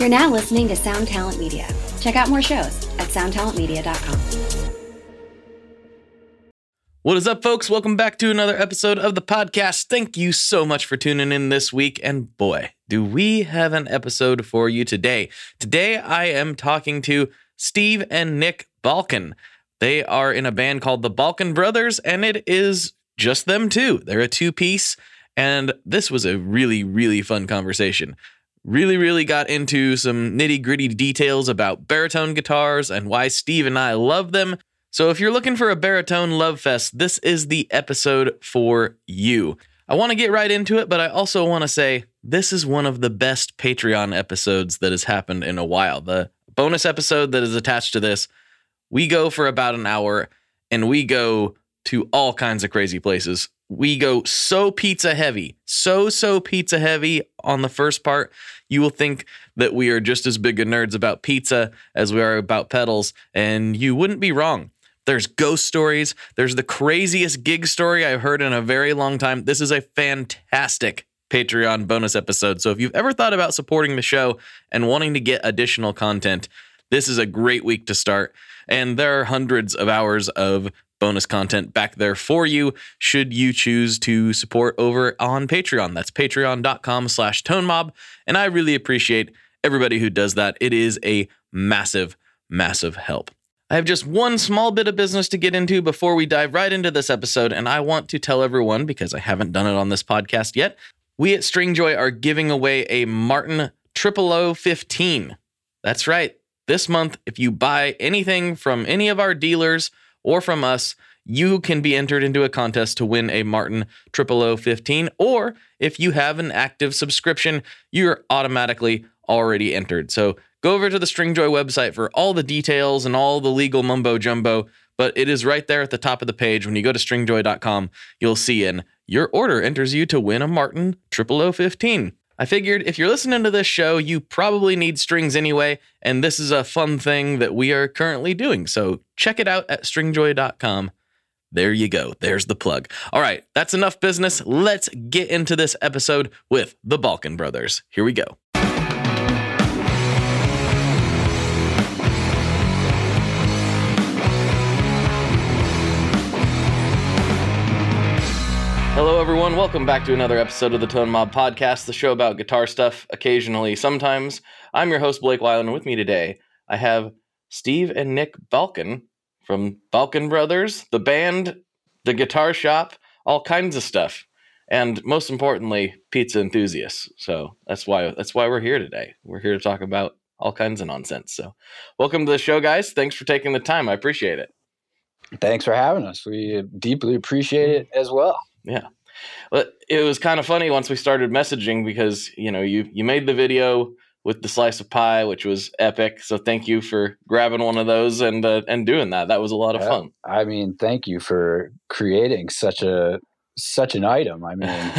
You're now listening to Sound Talent Media. Check out more shows at soundtalentmedia.com. What is up, folks? Welcome back to another episode of the podcast. Thank you so much for tuning in this week. And boy, do we have an episode for you today. Today, I am talking to Steve and Nick Balkun. They are in a band called the Balkun Brothers, and it is just them two. They're a two piece, and this was a really, really fun conversation really, really got into some nitty gritty details about baritone guitars and why Steve and I love them. So, if you're looking for a baritone love fest, this is the episode for you. I want to get right into it, but I also want to say this is one of the best Patreon episodes that has happened in a while. The bonus episode that is attached to this, we go for about an hour and we go to all kinds of crazy places we go so pizza heavy, so, so pizza heavy on the first part. You will think that we are just as big of nerds about pizza as we are about pedals, and you wouldn't be wrong. There's ghost stories. There's the craziest gig story I've heard in a very long time. This is a fantastic Patreon bonus episode. So if you've ever thought about supporting the show and wanting to get additional content, this is a great week to start. And there are hundreds of hours of bonus content back there for you should you choose to support over on Patreon. That's patreon.com slash tonemob. And I really appreciate everybody who does that. It is a massive, massive help. I have just one small bit of business to get into before we dive right into this episode, and I want to tell everyone, because I haven't done it on this podcast yet, we at Stringjoy are giving away a Martin 0015. That's right. This month, if you buy anything from any of our dealers or from us, you can be entered into a contest to win a Martin 0015. Or if you have an active subscription, you're automatically already entered. So go over to the Stringjoy website for all the details and all the legal mumbo jumbo. But it is right there at the top of the page. When you go to stringjoy.com, you'll see in your order enters you to win a Martin 0015. I figured if you're listening to this show, you probably need strings anyway, and this is a fun thing that we are currently doing. So check it out at stringjoy.com. There you go. There's the plug. All right, that's enough business. Let's get into this episode with the Balkun Brothers. Here we go. Hello, everyone. Welcome back to another episode of the Tone Mob Podcast, the show about guitar stuff, occasionally, sometimes. I'm your host, Blake Weiland, and with me today, I have Steve and Nick Balkun from Balkun Brothers, the band, the guitar shop, all kinds of stuff. And most importantly, pizza enthusiasts. So that's why that's why we're here today. We're here to talk about all kinds of nonsense. So welcome to the show, guys. Thanks for taking the time. I appreciate it. Thanks for having us. We deeply appreciate it as well. Yeah. But it was kind of funny once we started messaging because, you know, you you made the video with the slice of pie, which was epic. So thank you for grabbing one of those and uh, and doing that. That was a lot of yeah. fun. I mean, thank you for creating such a such an item. I mean,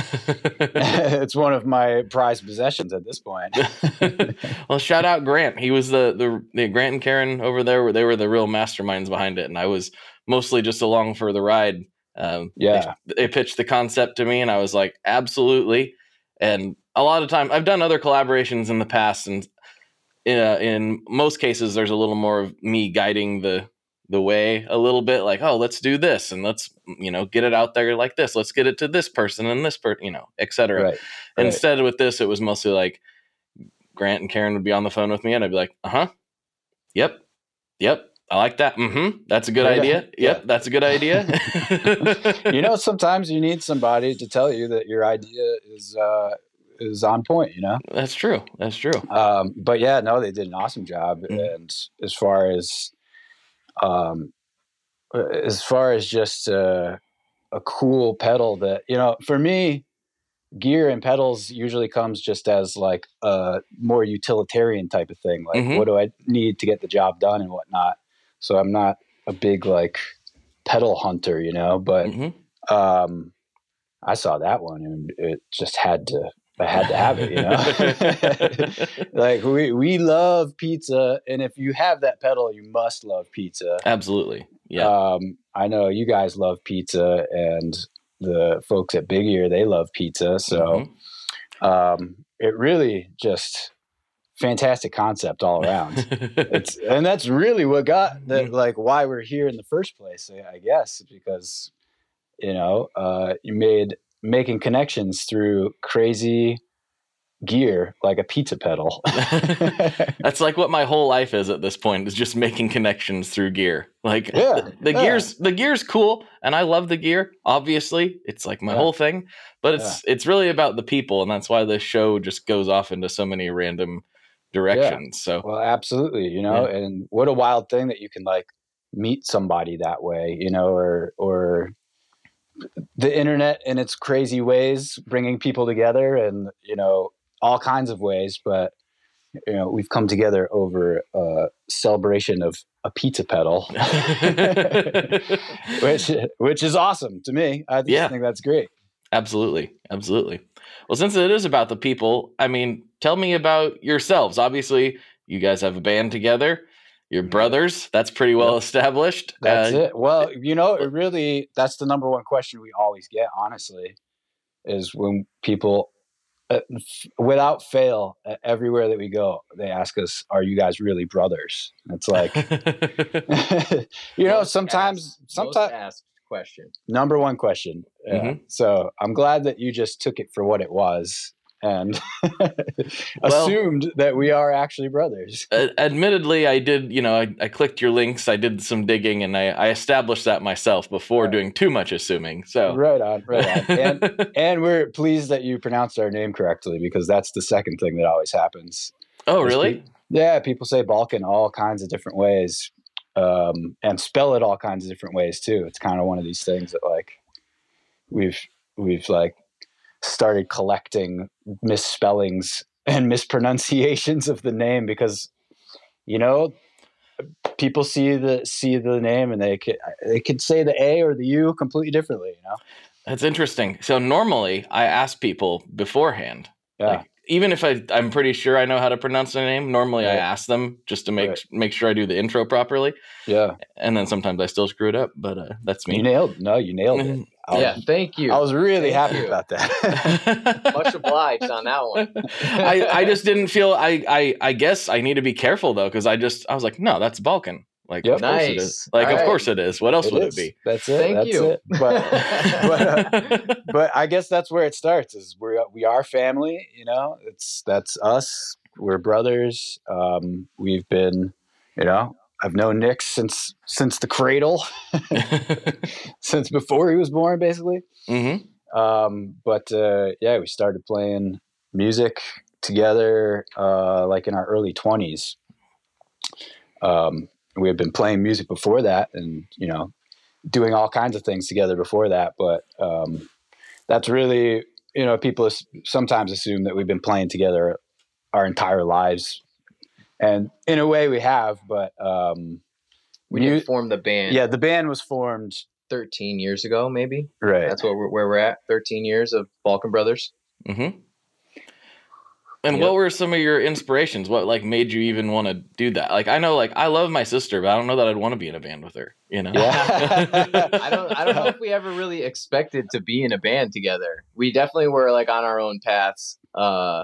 it's one of my prized possessions at this point. well, shout out Grant. He was the, the the Grant and Karen over there. They were the real masterminds behind it, and I was mostly just along for the ride. Um, yeah, they, they pitched the concept to me, and I was like, absolutely. And a lot of time, I've done other collaborations in the past, and in, uh, in most cases, there's a little more of me guiding the the way a little bit, like, oh, let's do this, and let's you know get it out there like this. Let's get it to this person and this person, you know, etc. Right, right. Instead, with this, it was mostly like Grant and Karen would be on the phone with me, and I'd be like, uh huh, yep, yep, I like that. Mm-hmm. That's a good yeah, idea. Yeah. Yep, that's a good idea. you know, sometimes you need somebody to tell you that your idea is uh, is on point. You know, that's true. That's true. Um, but yeah, no, they did an awesome job. Mm-hmm. And as far as um, as far as just uh, a cool pedal that you know, for me, gear and pedals usually comes just as like a more utilitarian type of thing. Like, mm-hmm. what do I need to get the job done and whatnot so I'm not a big like pedal hunter, you know. But mm-hmm. um, I saw that one and it just had to. I had to have it, you know. like we we love pizza, and if you have that pedal, you must love pizza. Absolutely, yeah. Um, I know you guys love pizza, and the folks at Big Ear they love pizza. So mm-hmm. um, it really just fantastic concept all around. it's and that's really what got that Mm-hmm. like why we're here in the first place. I I guess because you know uh, you made making connections through crazy gear like a pizza pedal. That's like what my whole life is at this point is just making connections through gear. Like Yeah, the, the yeah. gears the gear's cool and I love the gear. Obviously, it's like my Yeah. whole thing, but it's it's really about the people and that's why this show just goes off into so many random directions. So Well, absolutely, you know, and what a wild thing that you can like meet somebody that way, you know, or or the internet in its crazy ways bringing people together and you know all kinds of ways, but you know we've come together over a celebration of a pizza pedal, which which is awesome to me. I just Yeah. think that's great. Absolutely. Absolutely. Well, since it is about the people, I mean, tell me about yourselves. Obviously, you guys have a band together. You're brothers. That's pretty well established. That's Uh, it. Well, you know, it really that's the number one question we always get, honestly, is when people uh, f- without fail uh, everywhere that we go, they ask us, "Are you guys really brothers?" It's like, you know, sometimes sometimes question. number one question. Yeah. Mhm. So, I'm glad that you just took it for what it was and Well- assumed that we are actually brothers. Admittedly, I did, you know, I, I clicked your links, I did some digging, and I, I established that myself before Right. doing too much assuming. So, Right on, right on. And and we're pleased that you pronounced our name correctly because that's the second thing that always happens. oh, really? yeah, people say Balkun all kinds of different ways, um, and spell it all kinds of different ways too. It's kind of one of these things that like we've we've like started collecting misspellings and mispronunciations of the name because you know people see the see the name and they could they could say the A or the U completely differently. You know. That's interesting. So, normally I ask people beforehand. Yeah. Like, even if I, I'm pretty sure I know how to pronounce their name, normally I ask them just to make Right. make sure I do the intro properly. yeah. And then sometimes I still screw it up, but uh, that's me. You nailed no, you nailed it. I yeah, was, thank you. I was really Thank happy you. about that. Much obliged on that one. I, I just didn't feel I, I I guess I need to be careful though because I just I was like no that's Balkun like Yep. of course it Nice. like All of right. course it is what else would is. it be That's it. Thank that's you. It. But but, uh, but I guess that's where it starts. Is we we are family. You know, it's that's us. We're brothers. Um, we've been, you know, I've known Nick since since the cradle, since before he was born, basically. hmm Um, but uh, yeah, we started playing music together uh, like in our early twenties. Um, we had been playing music before that, and you know, doing all kinds of things together before that. But um, that's really, you know, people sometimes assume that we've been playing together our entire lives, and in a way, we have. But um, We mu- didn't the band yeah, the band was formed 13 years ago, maybe. right. That's what we're, where we're at. 13 years of Balkun Brothers. hmm and Yep. what were some of your inspirations what like made you even want to do that like I know like I love my sister but I don't know that I'd want to be in a band with her you know Yeah. I don't I don't know if we ever really expected to be in a band together. We definitely were like on our own paths uh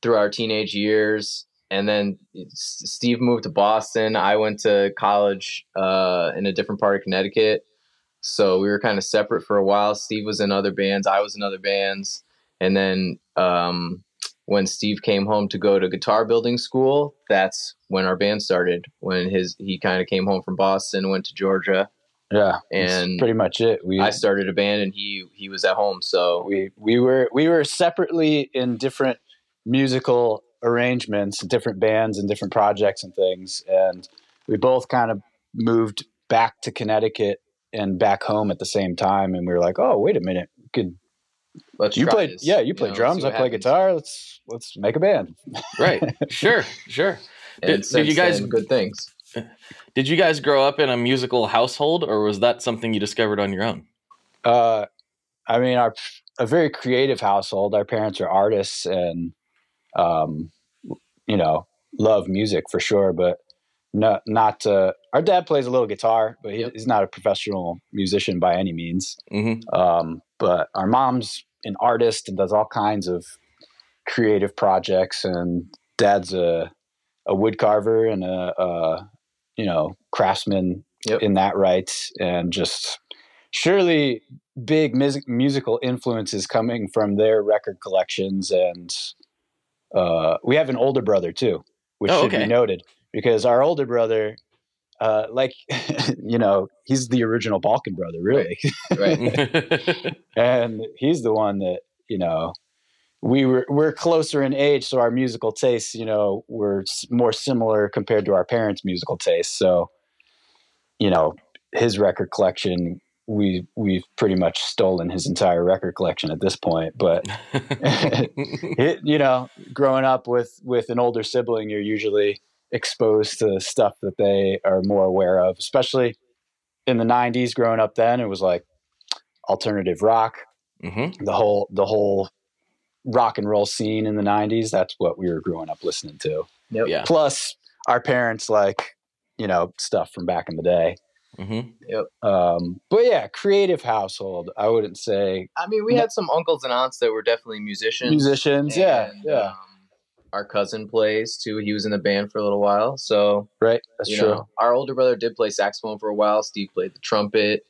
through our teenage years and then Steve moved to Boston. I went to college uh in a different part of Connecticut. So we were kind of separate for a while. Steve was in other bands, I was in other bands. And then um when Steve came home to go to guitar building school, that's when our band started. When his he kind of came home from Boston, went to Georgia, Yeah, that's And pretty much it. We I started a band and he he was at home. So we we were we were separately in different musical arrangements, different bands and different projects and things, and we both kind of moved back to Connecticut and back home at the same time. And we were like, oh, wait a minute, we could let's you try play? this, Yeah, you play know, drums. I play happens. guitar. Let's let's make a band. right sure sure And Did- did you guys- then, good things? did you guys grow up in a musical household or was that something you discovered on your own Uh, I mean, our a very creative household. Our parents are artists, and um, you know, love music for sure. But not not. Uh, our dad plays a little guitar, but he, Yep. he's not a professional musician by any means. hmm Um, but our mom's an artist and does all kinds of creative projects, and dad's a a wood carver and a, a you know craftsman Yep. in that right, and just surely big music, musical influences coming from their record collections and uh, we have an older brother too which Oh, should okay. be noted because our older brother uh, like you know he's the original balkun brother really Right. and he's the one that you know we were we're closer in age so our musical tastes you know were more similar compared to our parents musical tastes so you know his record collection we we've pretty much stolen his entire record collection at this point but it, you know growing up with with an older sibling you're usually exposed to stuff that they are more aware of especially in the 90s growing up then it was like alternative rock. Hmm the whole the whole rock and roll scene in the 90s that's what we were growing up listening to. Yep. Yeah. plus our parents like you know stuff from back in the day. Hmm um but yeah creative household i wouldn't say I mean, we had some uncles and aunts that were definitely musicians. musicians yeah yeah. Um, our cousin plays too. He was in the band for a little while. So right that's true know, our older brother did play saxophone for a while. Steve played the trumpet.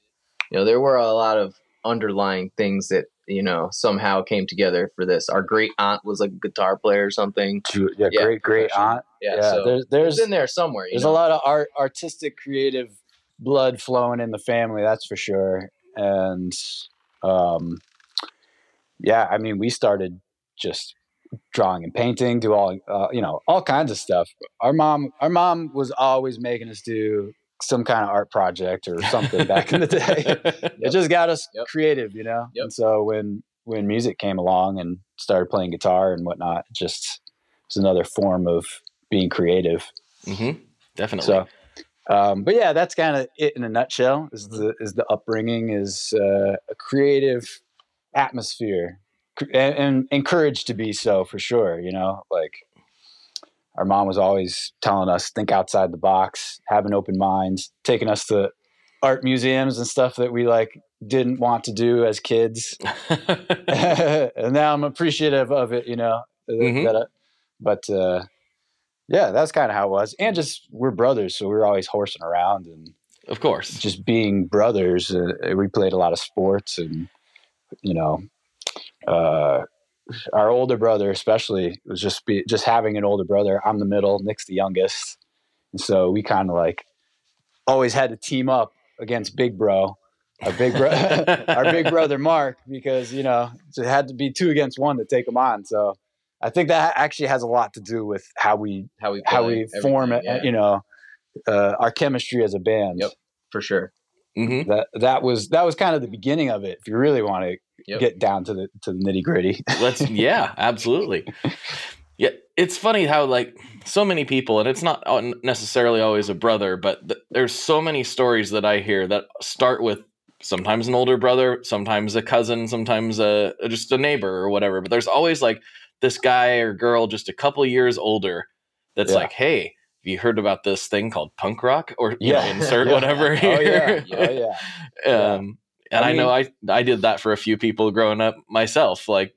You know, there were a lot of underlying things that you know somehow came together for this. Our great aunt was like a guitar player or something. Yeah, Yeah, great great aunt Yeah, yeah so there's there's in there somewhere. There's know? a lot of art artistic creative blood flowing in the family that's for sure and um yeah i mean we started just drawing and painting do all uh, you know all kinds of stuff our mom our mom was always making us do some kind of art project or something back in the day it just got us Yep. creative you know Yep. and so when when music came along and started playing guitar and whatnot it just was another form of being creative hmm Definitely. so, um, but yeah, that's kind of it in a nutshell. Is the is the upbringing is uh, a creative atmosphere and, and encouraged to be so for sure. You know, like our mom was always telling us think outside the box, have an open mind, taking us to art museums and stuff that we like didn't want to do as kids. and now I'm appreciative of it, you know. Mhm. that I- but uh, yeah, that's kind of how it was. And just we're brothers, so we were always horsing around and of course. just being brothers. Uh, we played a lot of sports, and you know, uh, our older brother especially was just be, just having an older brother. I'm the middle, Nick's the youngest, and so we kind of like always had to team up against Big Bro. Our big bro, our big brother Mark, because you know it had to be two against one to take him on. So I think that actually has a lot to do with how we how we how we form it. yeah, You know, uh, our chemistry as a band. Yep. for sure. hmm That that was that was kind of the beginning of it. If you really want to Yep. get down to the to the nitty gritty. Let's yeah, absolutely. Yeah, it's funny how like so many people, and it's not necessarily always a brother, but th- there's so many stories that I hear that start with sometimes an older brother, sometimes a cousin, sometimes a just a neighbor or whatever. But there's always like this guy or girl just a couple years older that's Yeah. like, hey. Have you heard about this thing called punk rock? Or you know, Yeah. insert Yeah. whatever oh here. yeah, oh yeah. Yeah. um and I I, know I I did that for a few people growing up myself like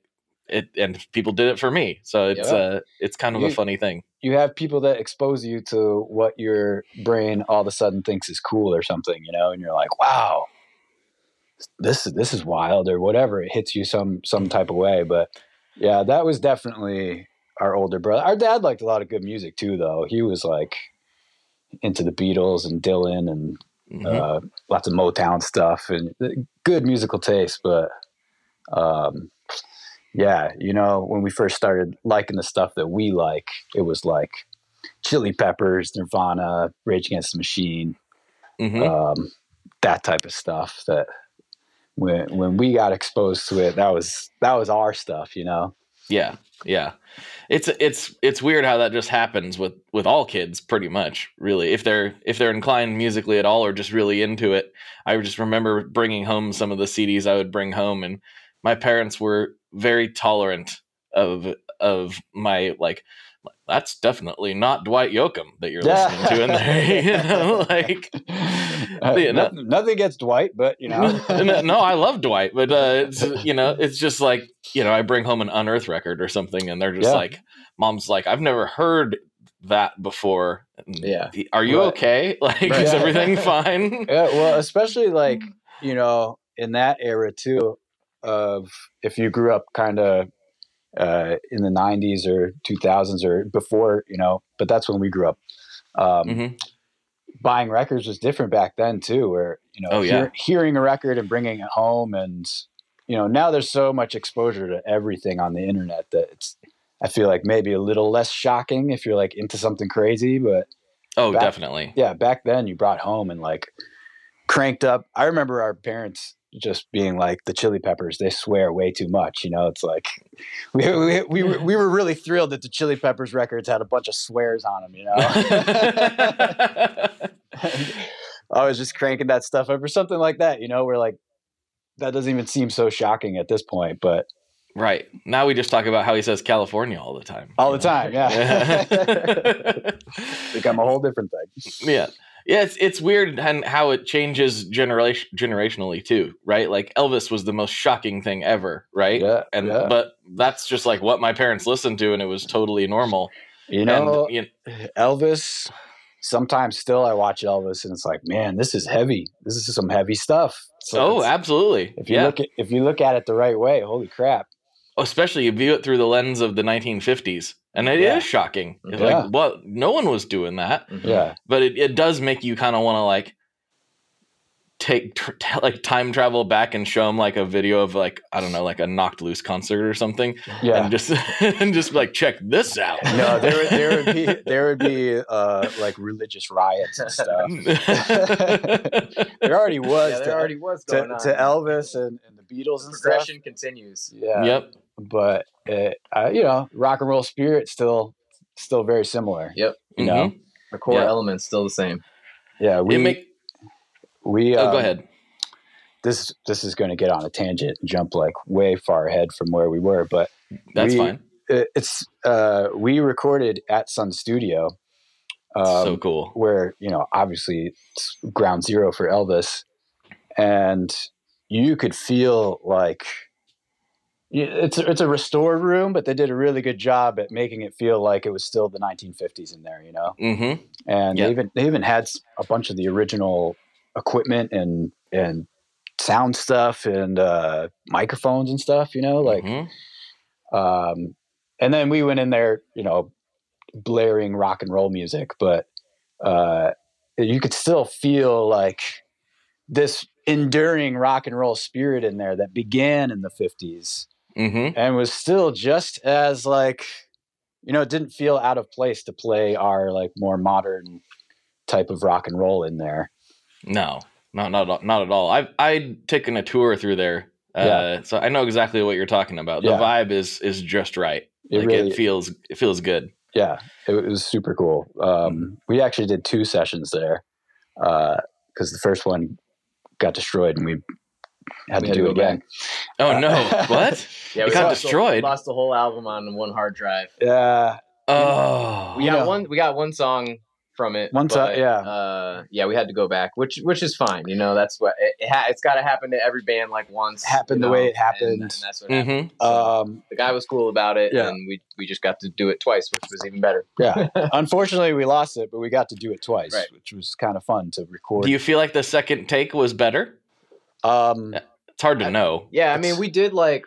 it and people did it for me so it's Yeah. uh it's kind of a funny thing You have people that expose you to what your brain all of a sudden thinks is cool or something, you know, and you're like, wow, this this is wild or whatever. It hits you some some type of way. But yeah, that was definitely our older brother. Our dad liked a lot of good music too, though. He was like into the Beatles and Dylan and Mhm. uh, lots of Motown stuff and uh, good musical taste. But um, yeah, you know, when we first started liking the stuff that we like, it was like Chili Peppers, Nirvana, Rage Against the Machine, Mhm. um, that type of stuff. That when when we got exposed to it, that was that was our stuff, you know. Yeah yeah it's it's it's weird how that just happens with with all kids pretty much really if they're if they're inclined musically at all or just really into it i just remember bringing home some of the cds i would bring home and my parents were very tolerant of of my like that's definitely not Dwight Yoakam that you're listening to in there. You know, like Yeah, no- nothing, nothing against Dwight, but you know, no, no, I love Dwight, but uh, it's you know, it's just like you know, I bring home an unearth record or something, and they're just Yeah. like, "Mom's like, I've never heard that before." Yeah. are you Right. okay? Like, Right. is everything fine? yeah, well, especially like you know in that era too of if you grew up kind of uh, in the 90s or 2000s or before you know but that's when we grew up um, Mhm. Buying records was different back then too where you know Oh, yeah. hear- hearing a record and bringing it home and you know now there's so much exposure to everything on the internet that it's i feel like maybe a little less shocking if you're like into something crazy but Oh, Back- definitely. yeah back then you brought home and like cranked up i remember our parents just being like the chili peppers they swear way too much you know it's like we, we, we, were, we were really thrilled that the chili peppers records had a bunch of swears on them you know? I was just cranking that stuff up or something like that you know we're like that doesn't even seem so shocking at this point but right. Now, we just talk about how he says California all the time. all the know? time yeah. Become a whole different thing. Yeah yeah it's it's weird and how it changes generation generationally too right like elvis was the most shocking thing ever right yeah and yeah. but that's just like what my parents listened to and it was totally normal you know and you Elvis. Sometimes still I watch Elvis and it's like, man, this is heavy. This is some heavy stuff. So oh absolutely if you yeah look at if you look at it the right way, holy crap. Especially you view it through the lens of the 1950s and it is Yeah. shocking it's Yeah. like well no one was doing that Mhm. Yeah, but it, it does make you kind of want to like take tr- t- like time travel back and show them like a video of like i don't know like a knocked loose concert or something yeah. and just and just like check this out no, there would there would be there would be uh like religious riots and stuff. There already was Yeah, to, there already was to, going on. to Elvis and, and the Beatles and stuff. progression continues. Yeah, yep but it, uh, you know, rock and roll spirit still still very similar. Yep. You know, Mhm. The core Yeah. element's still the same. yeah. We make we oh um, go ahead this this is going to get on a tangent and jump like way far ahead from where we were but that's we- fine it- it's uh we recorded at sun studio um, so cool where you know obviously it's ground zero for elvis and you could feel like y- it's a, it's a restored room but they did a really good job at making it feel like it was still the 1950s in there you know mm-hmm and Yeah. they even they even had a bunch of the original equipment and and sound stuff and uh, microphones and stuff. You know, like Mhm. um, and then we went in there, you know, blaring rock and roll music, but uh, you could still feel like this enduring rock and roll spirit in there that began in the 50s Mhm. and was still just as like you know it didn't feel out of place to play our like more modern type of rock and roll in there. No not not at all- not at all. I've i'd taken a tour through there uh, Yeah. so i know exactly what you're talking about. The Yeah. vibe is is just right. It like really it feels it feels good. Yeah it, was super cool. Um, we actually did two sessions there because the first one got destroyed and we had We to had to do go it again oh no what Yeah, It we got lost the- destroyed. lost the whole album on one hard drive. yeah oh We You got know- one. We got one song from it. One song, yeah. Uh, yeah, we had to go back, which which is fine. You know, that's what it, it, it's got to happen to every band like once. Happened you the know, way it happened. and that's what happened. hmm So, um, the guy was cool about it, Yeah. and we we just got to do it twice, which was even better. yeah unfortunately we lost it but we got to do it twice Right. which was kind of fun to record do you feel like the second take was better um, it's hard to I- know Yeah, I mean, we did like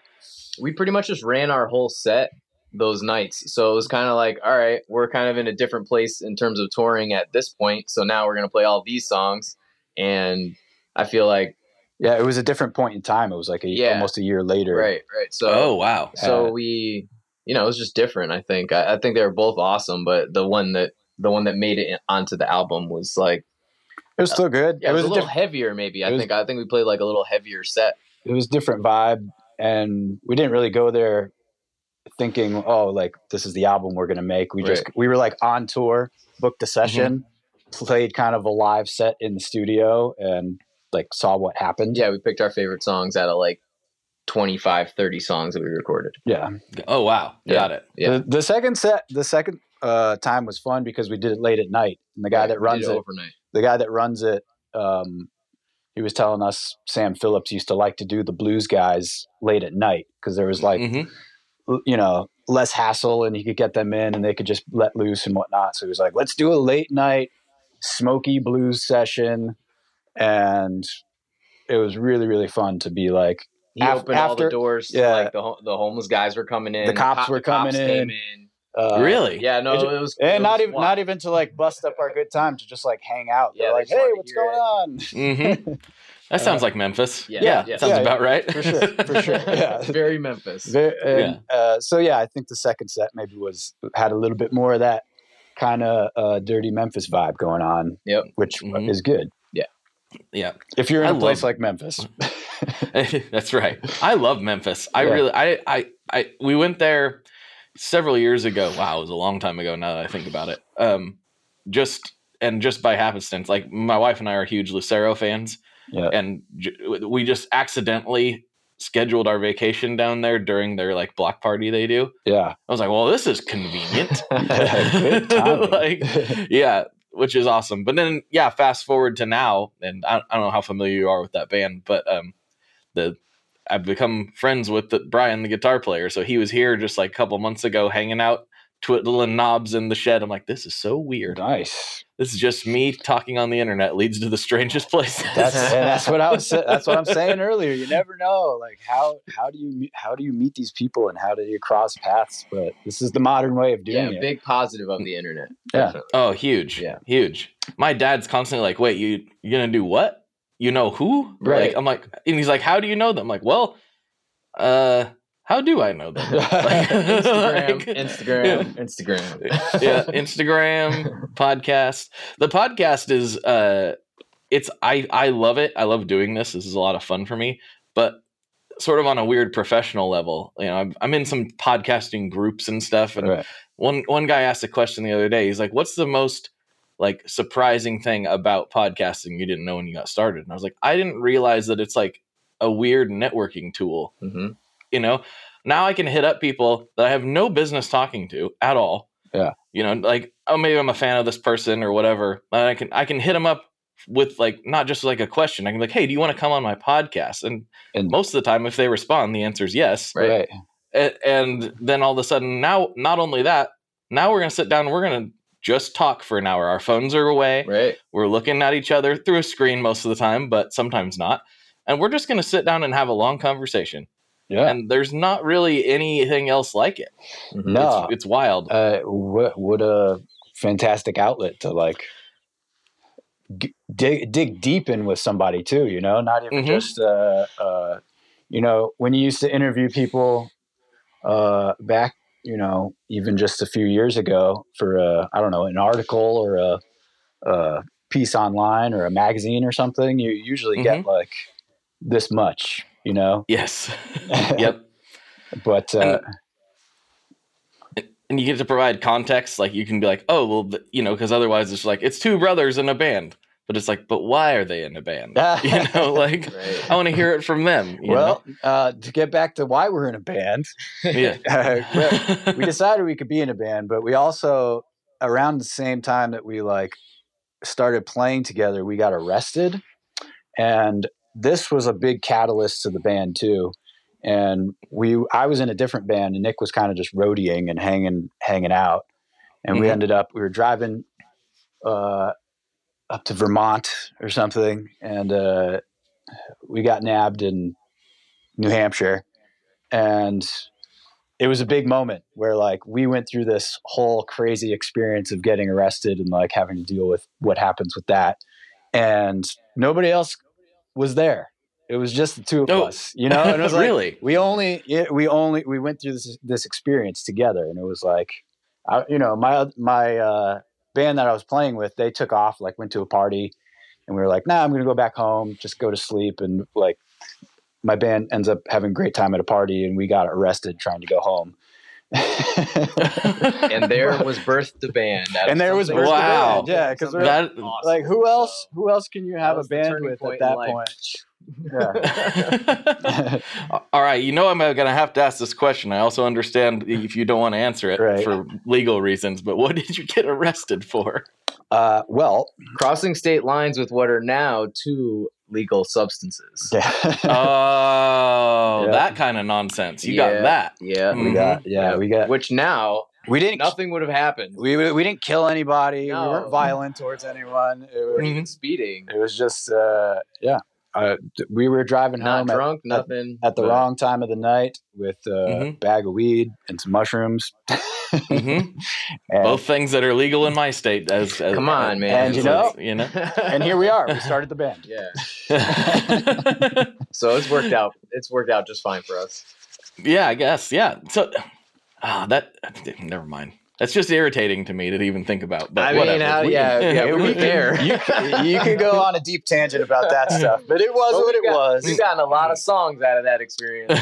we pretty much just ran our whole set those nights. So it was kind of like, all right, we're kind of in a different place in terms of touring at this point. So now we're gonna play all these songs, and I feel like yeah it was a different point in time it was like a, Yeah. almost a year later right, right. So oh wow so Uh, we, you know, it was just different. I think I, I think they were both awesome, but the one that the one that made it onto the album was like it was still good yeah, it was a a little diff- heavier. Maybe I was- think I think we played like a little heavier set. it was different vibe and we didn't really go there thinking oh like this is the album we're gonna make we just we were like on tour booked a session played kind of a live set in the studio and like saw what happened Yeah, we picked our favorite songs out of like 25, 30 songs that we recorded. yeah oh wow Yeah. got it Yeah. the, the second set the second uh time was fun because we did it late at night and the guy Right, that runs did it overnight. The guy that runs it um, he was telling us Sam Phillips used to like to do the blues guys late at night because there was like Mhm. you know less hassle and he could get them in and they could just let loose and whatnot. So he was like, let's do a late night smoky blues session, and it was really really fun to be like He Af- opened all the doors. Yeah. like the the homeless guys were coming in. The cops cop- were coming came in. in. Uh, really? Yeah, no, It it, ju- was. it and not was even wild. not even to like bust up our good time to just like hang out. Yeah, They're like, hey, what's going it. on? hmm That sounds like Memphis. Yeah, Yeah, yeah. sounds Yeah, about right. for sure, for sure. Yeah. Very Memphis. Ve- and, uh, so yeah, I think the second set maybe was had a little bit more of that kind of uh, dirty Memphis vibe going on. Yep. which Mhm. is good Yeah, yeah. if you're in I a place love- like Memphis. that's right. I love Memphis. I Yeah. really, I, I, I, we went there several years ago. Wow, it was a long time ago. Now that I think about it, um, just and just by happenstance, like my wife and I are huge Lucero fans, yeah, and j- we just accidentally scheduled our vacation down there during their like block party they do. yeah. I was like, well, this is convenient. Like, yeah, which is awesome. But then, yeah, fast forward to now, and I, I don't know how familiar you are with that band, but um, the I've become friends with the, Brian, the guitar player. So he was here just like a couple months ago, hanging out, twiddling knobs in the shed. I'm like, this is so weird. nice. This is just me talking on the internet leads to the strangest places. That's and that's what I was. That's what I'm saying earlier. You never know, like how how do you how do you meet these people and how do you cross paths? But this is the modern way of yeah, doing it. big positive of the internet. Yeah. Definitely. Oh, huge. Yeah. Huge. My dad's constantly like, wait, you you gonna do what? You know who? Right. Like, I'm like, and he's like, how do you know them? I'm like, well, uh, how do I know them? Like- Instagram, like- Instagram, Instagram. yeah, Instagram, podcast. The podcast is uh it's I I love it. I love doing this. This is a lot of fun for me, but sort of on a weird professional level. You know, I'm, I'm in some podcasting groups and stuff and Right. one one guy asked a question the other day. He's like, "What's the most like surprising thing about podcasting you didn't know when you got started?" And I was like, "I didn't realize that it's like a weird networking tool. hmm You know, now I can hit up people that I have no business talking to at all. Yeah. You know, like oh maybe I'm a fan of this person or whatever. And I can I can hit them up with like not just like a question. I can be like, "Hey, do you want to come on my podcast?" And, And- most of the time, if they respond, the answer is yes Right. Right. and then all of a sudden now not only that now we're going to sit down we're going to just talk for an hour our phones are away Right. we're looking at each other through a screen most of the time but sometimes not and we're just going to sit down and have a long conversation Yeah. and there's not really anything else like it. No. it's, it's wild uh, what what a fantastic outlet to like g- dig dig deep in with somebody too. You know, not even Mhm. just uh, uh, you know when you used to interview people uh, back. You know, even just a few years ago for uh, I don't know an article or a, a piece online or a magazine or something, you usually get like this much. You know. yes yep But uh, and you get to provide context like you can be like oh well you know because otherwise it's like it's two brothers in a band but it's like but why are they in a band you know like Right. i want to hear it from them you well, uh, to get back to why we're in a band, yeah uh, we decided we could be in a band, but we also around the same time that we like started playing together, we got arrested, and this was a big catalyst to the band too. And we, I was in a different band, and Nick was kind of just roadieing and hanging, hanging out. And we Mhm. ended up, we were driving uh, up to Vermont or something, and uh, we got nabbed in New Hampshire, and it was a big moment where like we went through this whole crazy experience of getting arrested and like having to deal with what happens with that and nobody else was there. It was just the two of Oh. us you know? And it was like really? we only we only we went through this this experience together and it was like I, you know my my uh band that i was playing with they took off like went to a party and we were like nah i'm gonna go back home just go to sleep and like my band ends up having a great time at a party and we got arrested trying to go home and there was birth the band. and there was something- Birth the Wow. Band, yeah because Something awesome. like who else who else can you have a band with at that life. point yeah All right, you know I'm going to have to ask this question. I also understand if you don't want to answer it Right. for legal reasons, but what did you get arrested for? Uh, well, Crossing state lines with what are now two legal substances. yeah, Oh, Yeah. that kind of nonsense. You Yeah. got that. Yeah. We got yeah, we got Which now we didn't nothing would have happened. we we didn't kill anybody. No. We weren't violent towards anyone. It was, weren't even speeding. it was just uh, yeah. Uh, we were driving Not home drunk, at, nothing. at the but- wrong time of the night with a Mhm. bag of weed and some mushrooms. hmm And, Both things that are legal in my state. As, as Come on, man. And you know- you know. and here we are. We started the band. Yeah. So it's worked out. It's worked out just fine for us. yeah, I guess. Yeah. So, ah, that. Never mind. That's just irritating to me to even think about. But I mean, whatever. how- We yeah, can- yeah, we we care. You, c- you could go on a deep tangent about that stuff, but it was But what it got- was. We've gotten a lot of songs out of that experience.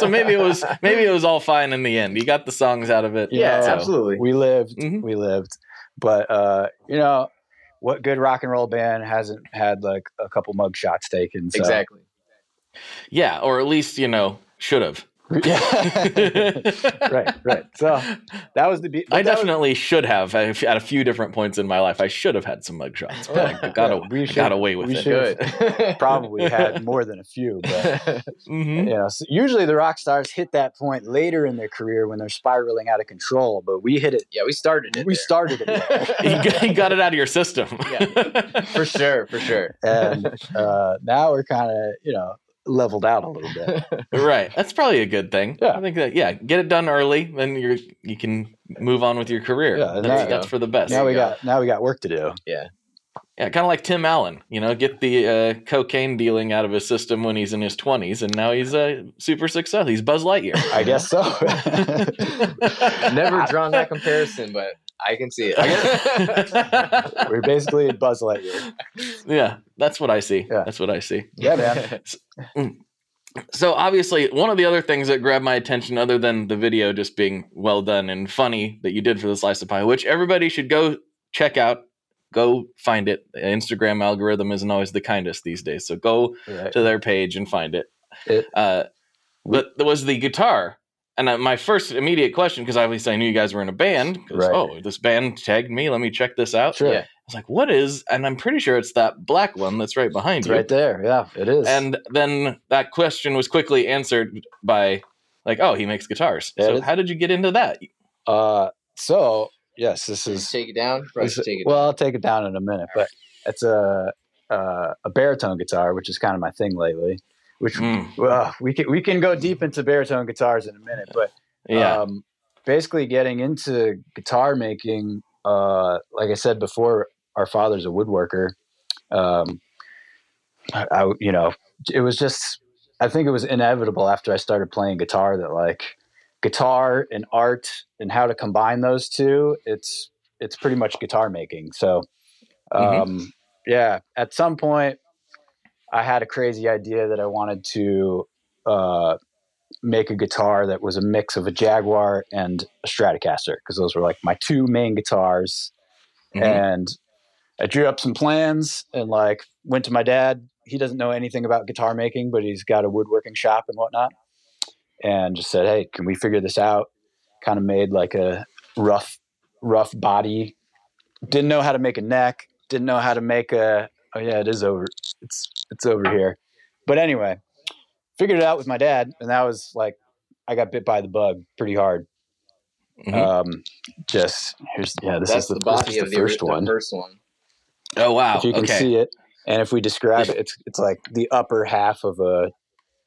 so maybe it was maybe it was all fine in the end. You got the songs out of it. Yeah, know, absolutely. We lived, Mhm. we lived. But uh, you know, what good rock and roll band hasn't had like a couple mug shots taken? So. Exactly. Yeah, or at least you know should have. Yeah. right, right. So that was the. Be- I that was- definitely should have at a few different points in my life. I should have had some mugshots, but I got, Yeah, a, we I should- got away with we it. should. Probably had more than a few, but hmm you know, so usually the rock stars hit that point later in their career when they're spiraling out of control. But we hit it. yeah, we started it. We there. started it, there. you, got, it out of your system. for sure, for sure. and uh, now we're kind of you know leveled out a little bit. right. That's probably a good thing. Yeah. I think that yeah, get it done early, then you're you can move on with your career. Yeah, that's, that- that's for the best. now we go. got now we got work to do. Yeah. Yeah, kind of like Tim Allen. You know, get the uh, cocaine dealing out of his system when he's in his twenties, and now he's a uh, super successful. He's Buzz Lightyear. I guess so. Never drawn that comparison, but I can see it. we're basically Buzz Lightyear. yeah, that's what I see. Yeah. That's what I see. Yeah, man. So obviously, one of the other things that grabbed my attention, other than the video just being well done and funny that you did for the slice of pie, which everybody should go check out, go find it. The Instagram algorithm isn't always the kindest these days, so go Right. to their page and find it. It- uh, but there was the guitar, and uh, my first immediate question, because obviously I knew you guys were in a band, 'cause, Right. oh, this band tagged me. Let me check this out. Sure. Yeah. I was like, what is? And I'm pretty sure it's that black one that's right behind It's you. right there. Yeah, it is. And then that question was quickly answered by, like, oh, he makes guitars. Yeah, so how did you get into that? uh, so yes, this is. take it down. Right, this- take it. well, I'll take it down in a minute, but it's a uh, a baritone guitar, which is kind of my thing lately. Which Mm, well, we can we can go deep into baritone guitars in a minute, but yeah. um, basically getting into guitar making uh, like i said before our father's a woodworker. Um, I, I- you know it was just i think it was inevitable after i started playing guitar that like guitar and art and how to combine those two it's it's pretty much guitar making. So um, yeah at some point i had a crazy idea that i wanted to uh, make a guitar that was a mix of a Jaguar and a Stratocaster because those were like my two main guitars. Mhm. And I drew up some plans and like went to my dad. He doesn't know anything about guitar making, but he's got a woodworking shop and whatnot. And just said, "Hey, can we figure this out?" Kind of made like a rough, rough body. Didn't know how to make a neck. Didn't know how to make a. Oh yeah, it is over. It's it's over here. But anyway, figured it out with my dad, and that was like I got bit by the bug pretty hard. Mhm. Um, just here's yeah, this That's is the, the body this is of the the first ori- the one. First one. oh, wow. If you can okay. see it, and if we describe it, it's it's like the upper half of a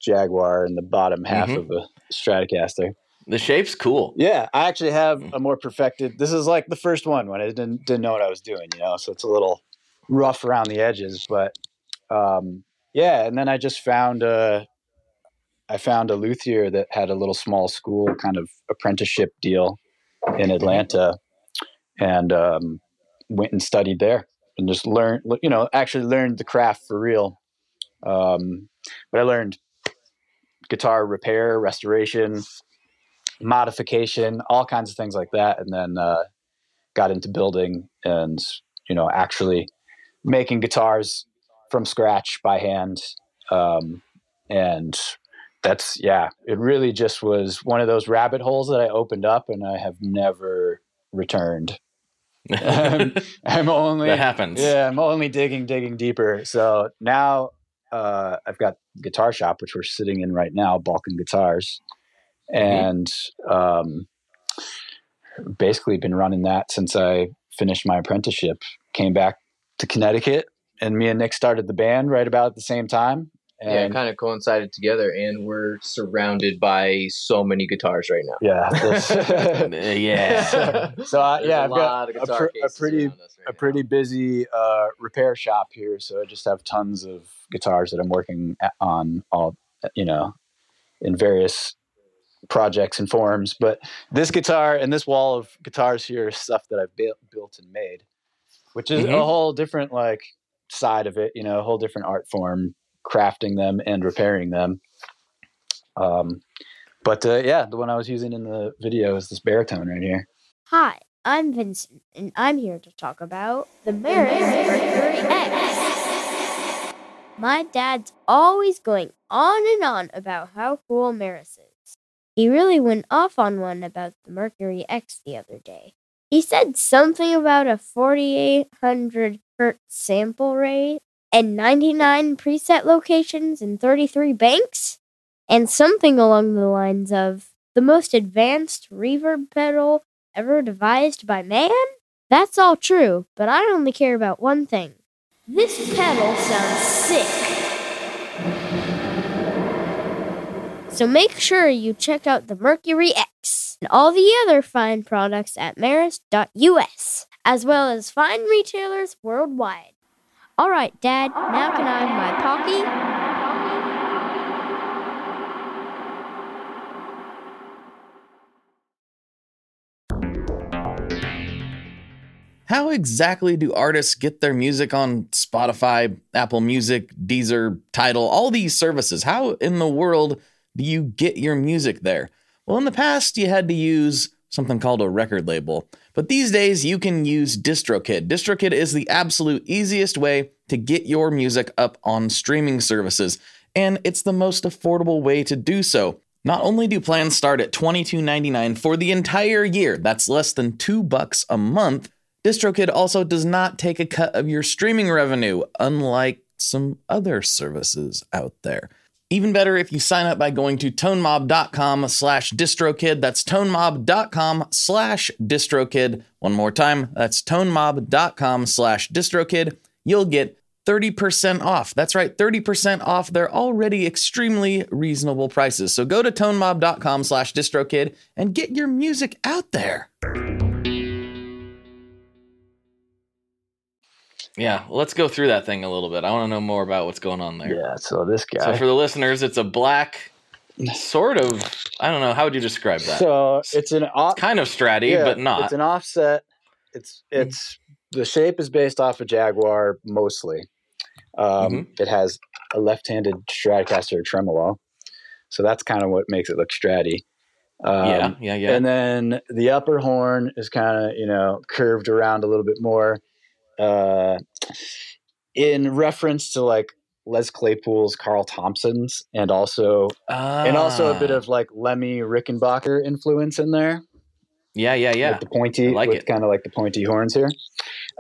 Jaguar and the bottom half Mhm. of a Stratocaster. the shape's cool. Yeah, I actually have a more perfected. This is like the first one when I didn't didn't know what I was doing, you know. So it's a little rough around the edges, but um, yeah. And then I just found a, I found a luthier that had a little small school kind of apprenticeship deal in Atlanta, and um, went and studied there and just learned, you know, actually learned the craft for real. Um, but I learned guitar repair, restoration, modification, all kinds of things like that, and then uh, got into building and you know actually making guitars from scratch by hand. Um, and that's yeah, it really just was one of those rabbit holes that I opened up, and I have never returned. I'm, I'm only that happens. Yeah, I'm only digging, digging deeper. So now uh, I've got guitar shop, which we're sitting in right now, Balkun Guitars, and um, basically been running that since I finished my apprenticeship. Came back to Connecticut, and me and Nick started the band right about at the same time. yeah, it kind of coincided together, and we're surrounded by so many guitars right now. yeah, Uh, yeah. so I, There's yeah, a I've got lot of a, guitar pr- a pretty right a now. pretty busy uh, repair shop here, so I just have tons of guitars that I'm working a- on all you know in various projects and forms. But this guitar and this wall of guitars here is stuff that I've built, built and made, which is a Mhm. whole different like side of it. You know, a whole different art form, crafting them and repairing them. Um, but uh, yeah, the one I was using in the video is this baritone right here. Hi, I'm Vincent, and I'm here to talk about the Meris Mercury X. My dad's always going on and on about how cool Meris is. He really went off on one about the Mercury X the other day. He said something about a 4800 hertz sample rate and 99 preset locations and 33 banks, and something along the lines of the most advanced reverb pedal ever devised by man? That's all true, but I only care about one thing. This pedal sounds sick. So make sure you check out the Mercury X and all the other fine products at meris.us, as well as fine retailers worldwide. All right, Dad, now can I have my Pocky? How exactly do artists get their music on Spotify, Apple Music, Deezer, Tidal, all these services? How in the world do you get your music there? Well, in the past, you had to use something called a record label, but these days you can use DistroKid. DistroKid is the absolute easiest way to get your music up on streaming services, and it's the most affordable way to do so. Not only do plans start at $22.99 for the entire year, that's less than 2 bucks a month, DistroKid also does not take a cut of your streaming revenue, unlike some other services out there. Even better if you sign up by going to tonemob.com slash distrokid. That's tonemob.com slash distrokid. One more time, that's tonemob.com slash distrokid. You'll get 30% off. That's right, 30% off They're already extremely reasonable prices. So go to tonemob.com slash distrokid and get your music out there. Yeah, let's go through that thing a little bit. I want to know more about what's going on there. Yeah, so this guy. So for the listeners, it's a black, sort of. I don't know. How would you describe that? So it's an off, kind of stratty, yeah, but not. It's an offset. It's it's the shape is based off a Jaguar mostly. Um, Mhm. It has a left-handed Stratocaster tremolo, so that's kind of what makes it look stratty. Um, yeah, yeah, yeah. And then the upper horn is kind of you know curved around a little bit more, uh, in reference to like Les Claypool's Carl Thompson's, and also and also a bit Ah. of like Lemmy Rickenbacker influence in there yeah, yeah, yeah. with the pointy, I like with it. kind of like the pointy horns here.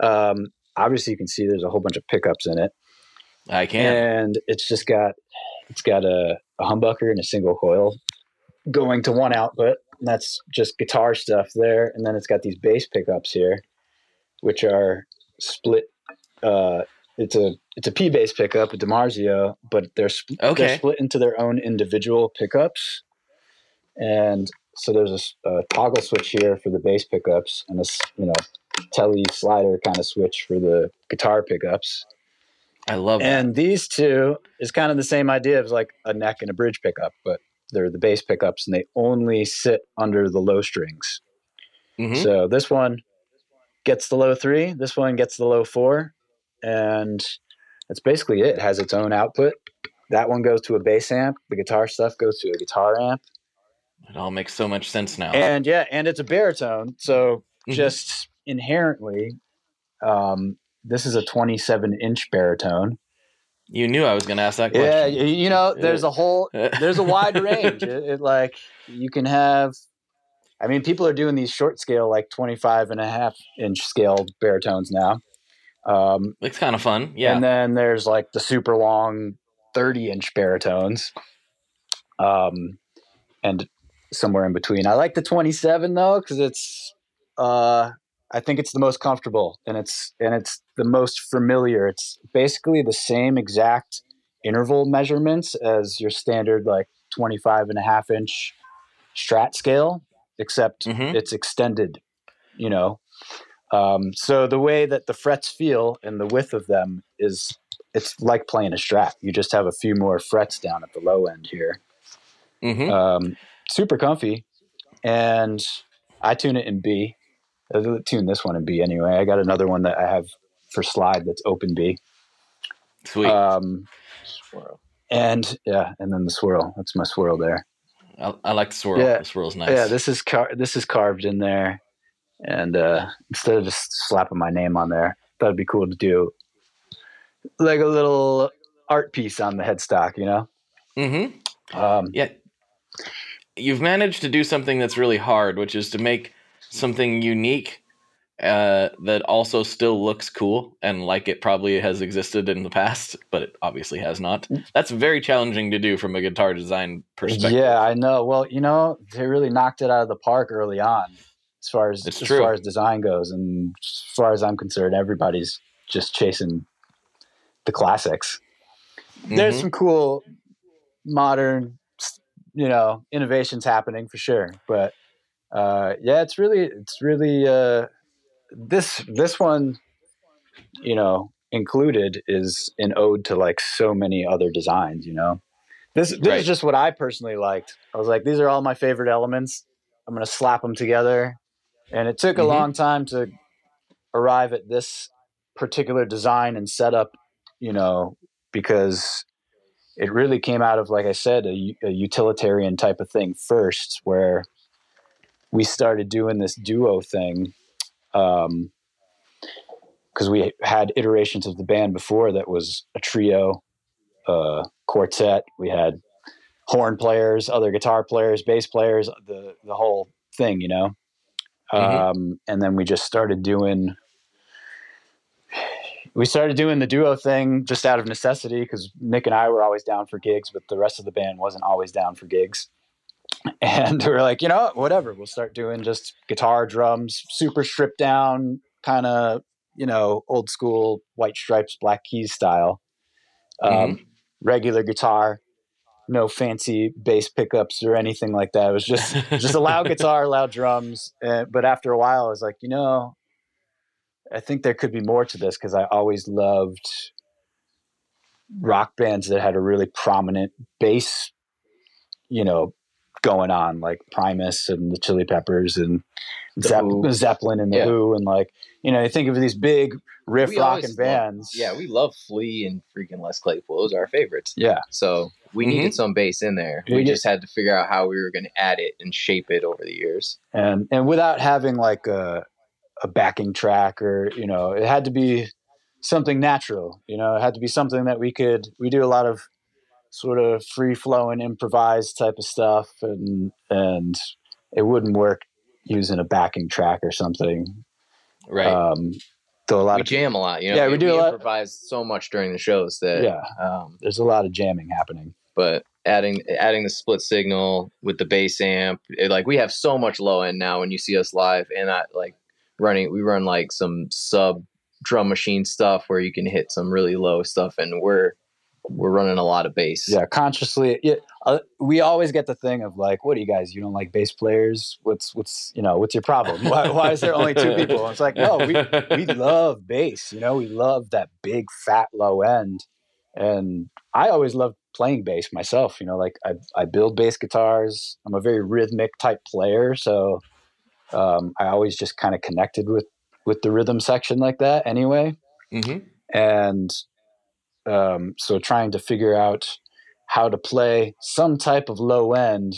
Um, obviously, you can see there's a whole bunch of pickups in it, I can. and it's just got it's got a, a humbucker and a single coil going to one output. And that's just guitar stuff there, and then it's got these bass pickups here, which are split. Uh, it's a it's a P bass pickup, a DiMarzio, but they're sp- Okay. they're split into their own individual pickups, and so there's a toggle switch here for the bass pickups, and a you know telly slider kind of switch for the guitar pickups. I love that. And these two is kind of the same idea as like a neck and a bridge pickup, but they're the bass pickups and they only sit under the low strings. Mhm. So this one gets the low three, this one gets the low four, and that's basically it. It has its own output. That one goes to a bass amp. The guitar stuff goes to a guitar amp. It all makes so much sense now. And yeah, and it's a baritone. So Mhm. just inherently, um, this is a 27 inch baritone. you knew I was going to ask that Yeah, question. y- you know, there's a whole there's a wide range. It, it, like you can have I mean, people are doing these short scale, like 25 and a half inch scale baritones now. Um, It's kind of fun. Yeah. And then there's like the super long 30 inch baritones. Um, and somewhere in between. I like the 27 though, because it's, uh, I think it's the most comfortable and it's, and it's the most familiar. It's basically the same exact interval measurements as your standard like 25 and a half inch strat scale, except Mhm. it's extended, you know. Um, so the way that the frets feel and the width of them is it's like playing a strat. You just have a few more frets down at the low end here. hmm Um, super comfy, and I tune it in B. I tune this one in B anyway. I got another one that I have for slide that's open B. Sweet. Um, Swirl. and yeah, and then the swirl. That's my swirl there. I, I like the swirl. yeah. The swirl's nice. Yeah, this is car- this is carved in there, and uh, instead of just slapping my name on there, that'd be cool to do, like a little art piece on the headstock. You know. hmm Um, Yeah. You've managed to do something that's really hard, which is to make something unique uh, that also still looks cool and like it probably has existed in the past, but it obviously has not. That's very challenging to do from a guitar design perspective. Yeah, I know. Well, you know, they really knocked it out of the park early on, as far as It's as true. far as design goes, and as far as I'm concerned, everybody's just chasing the classics. There's Mhm. some cool modern, you know, innovations happening for sure, but uh, yeah, it's really, it's really uh, this this one, you know, included is an ode to like so many other designs. You know, this this Right. is just what I personally liked. I was like, these are all my favorite elements. I'm gonna slap them together, and it took a Mhm. long time to arrive at this particular design and setup. You know, because it really came out of, like I said, a utilitarian type of thing first, where we started doing this duo thing. Um, because we had iterations of the band before that was a trio, uh, quartet. We had horn players, other guitar players, bass players, the the whole thing, you know. Mhm. Um, and then we just started doing. We started doing the duo thing just out of necessity because Nick and I were always down for gigs, but the rest of the band wasn't always down for gigs. And we are like, you know, whatever. We'll start doing just guitar, drums, super stripped down, kind of, you know, old school white stripes, black keys style. Um, Regular guitar, no fancy bass pickups or anything like that. It was just just a loud guitar, loud drums. Uh, but after a while, I was like, you know, I think there could be more to this because I always loved rock bands that had a really prominent bass, you know, going on, like Primus and the Chili Peppers and Zepp- Zeppelin and the Yeah. Who, and like, you know, you think of these big riff We always rocking love- bands. yeah, we love Flea and freaking Les Claypool. Those are our favorites. yeah. So we Mhm. needed some bass in there. We We did- just had to figure out how we were going to add it and shape it over the years. and and without having like a a backing track or you know it had to be something natural you know it had to be something that we could we do a lot of sort of free flowing improvised type of stuff and and it wouldn't work using a backing track or something right. um though a lot We of jam a lot. You know, Yeah, we do a lot- improvise so much during the shows that yeah um, there's a lot of jamming happening but adding adding the split signal with the bass amp it, like we have so much low end now when you see us live and I like running we run like some sub drum machine stuff where you can hit some really low stuff and we're we're running a lot of bass. Yeah consciously yeah, uh, we always get the thing of like what do you guys you don't like bass players? What's what's you know what's your problem? Why, why is there only two people? It's like no we we love bass you know? We love that big fat low end. And i always loved playing bass myself you know? Like i, I build bass guitars. I'm a very rhythmic type player so um, i always just kind of connected with with the rhythm section like that anyway. Hmm and um, so trying to figure out how to play some type of low end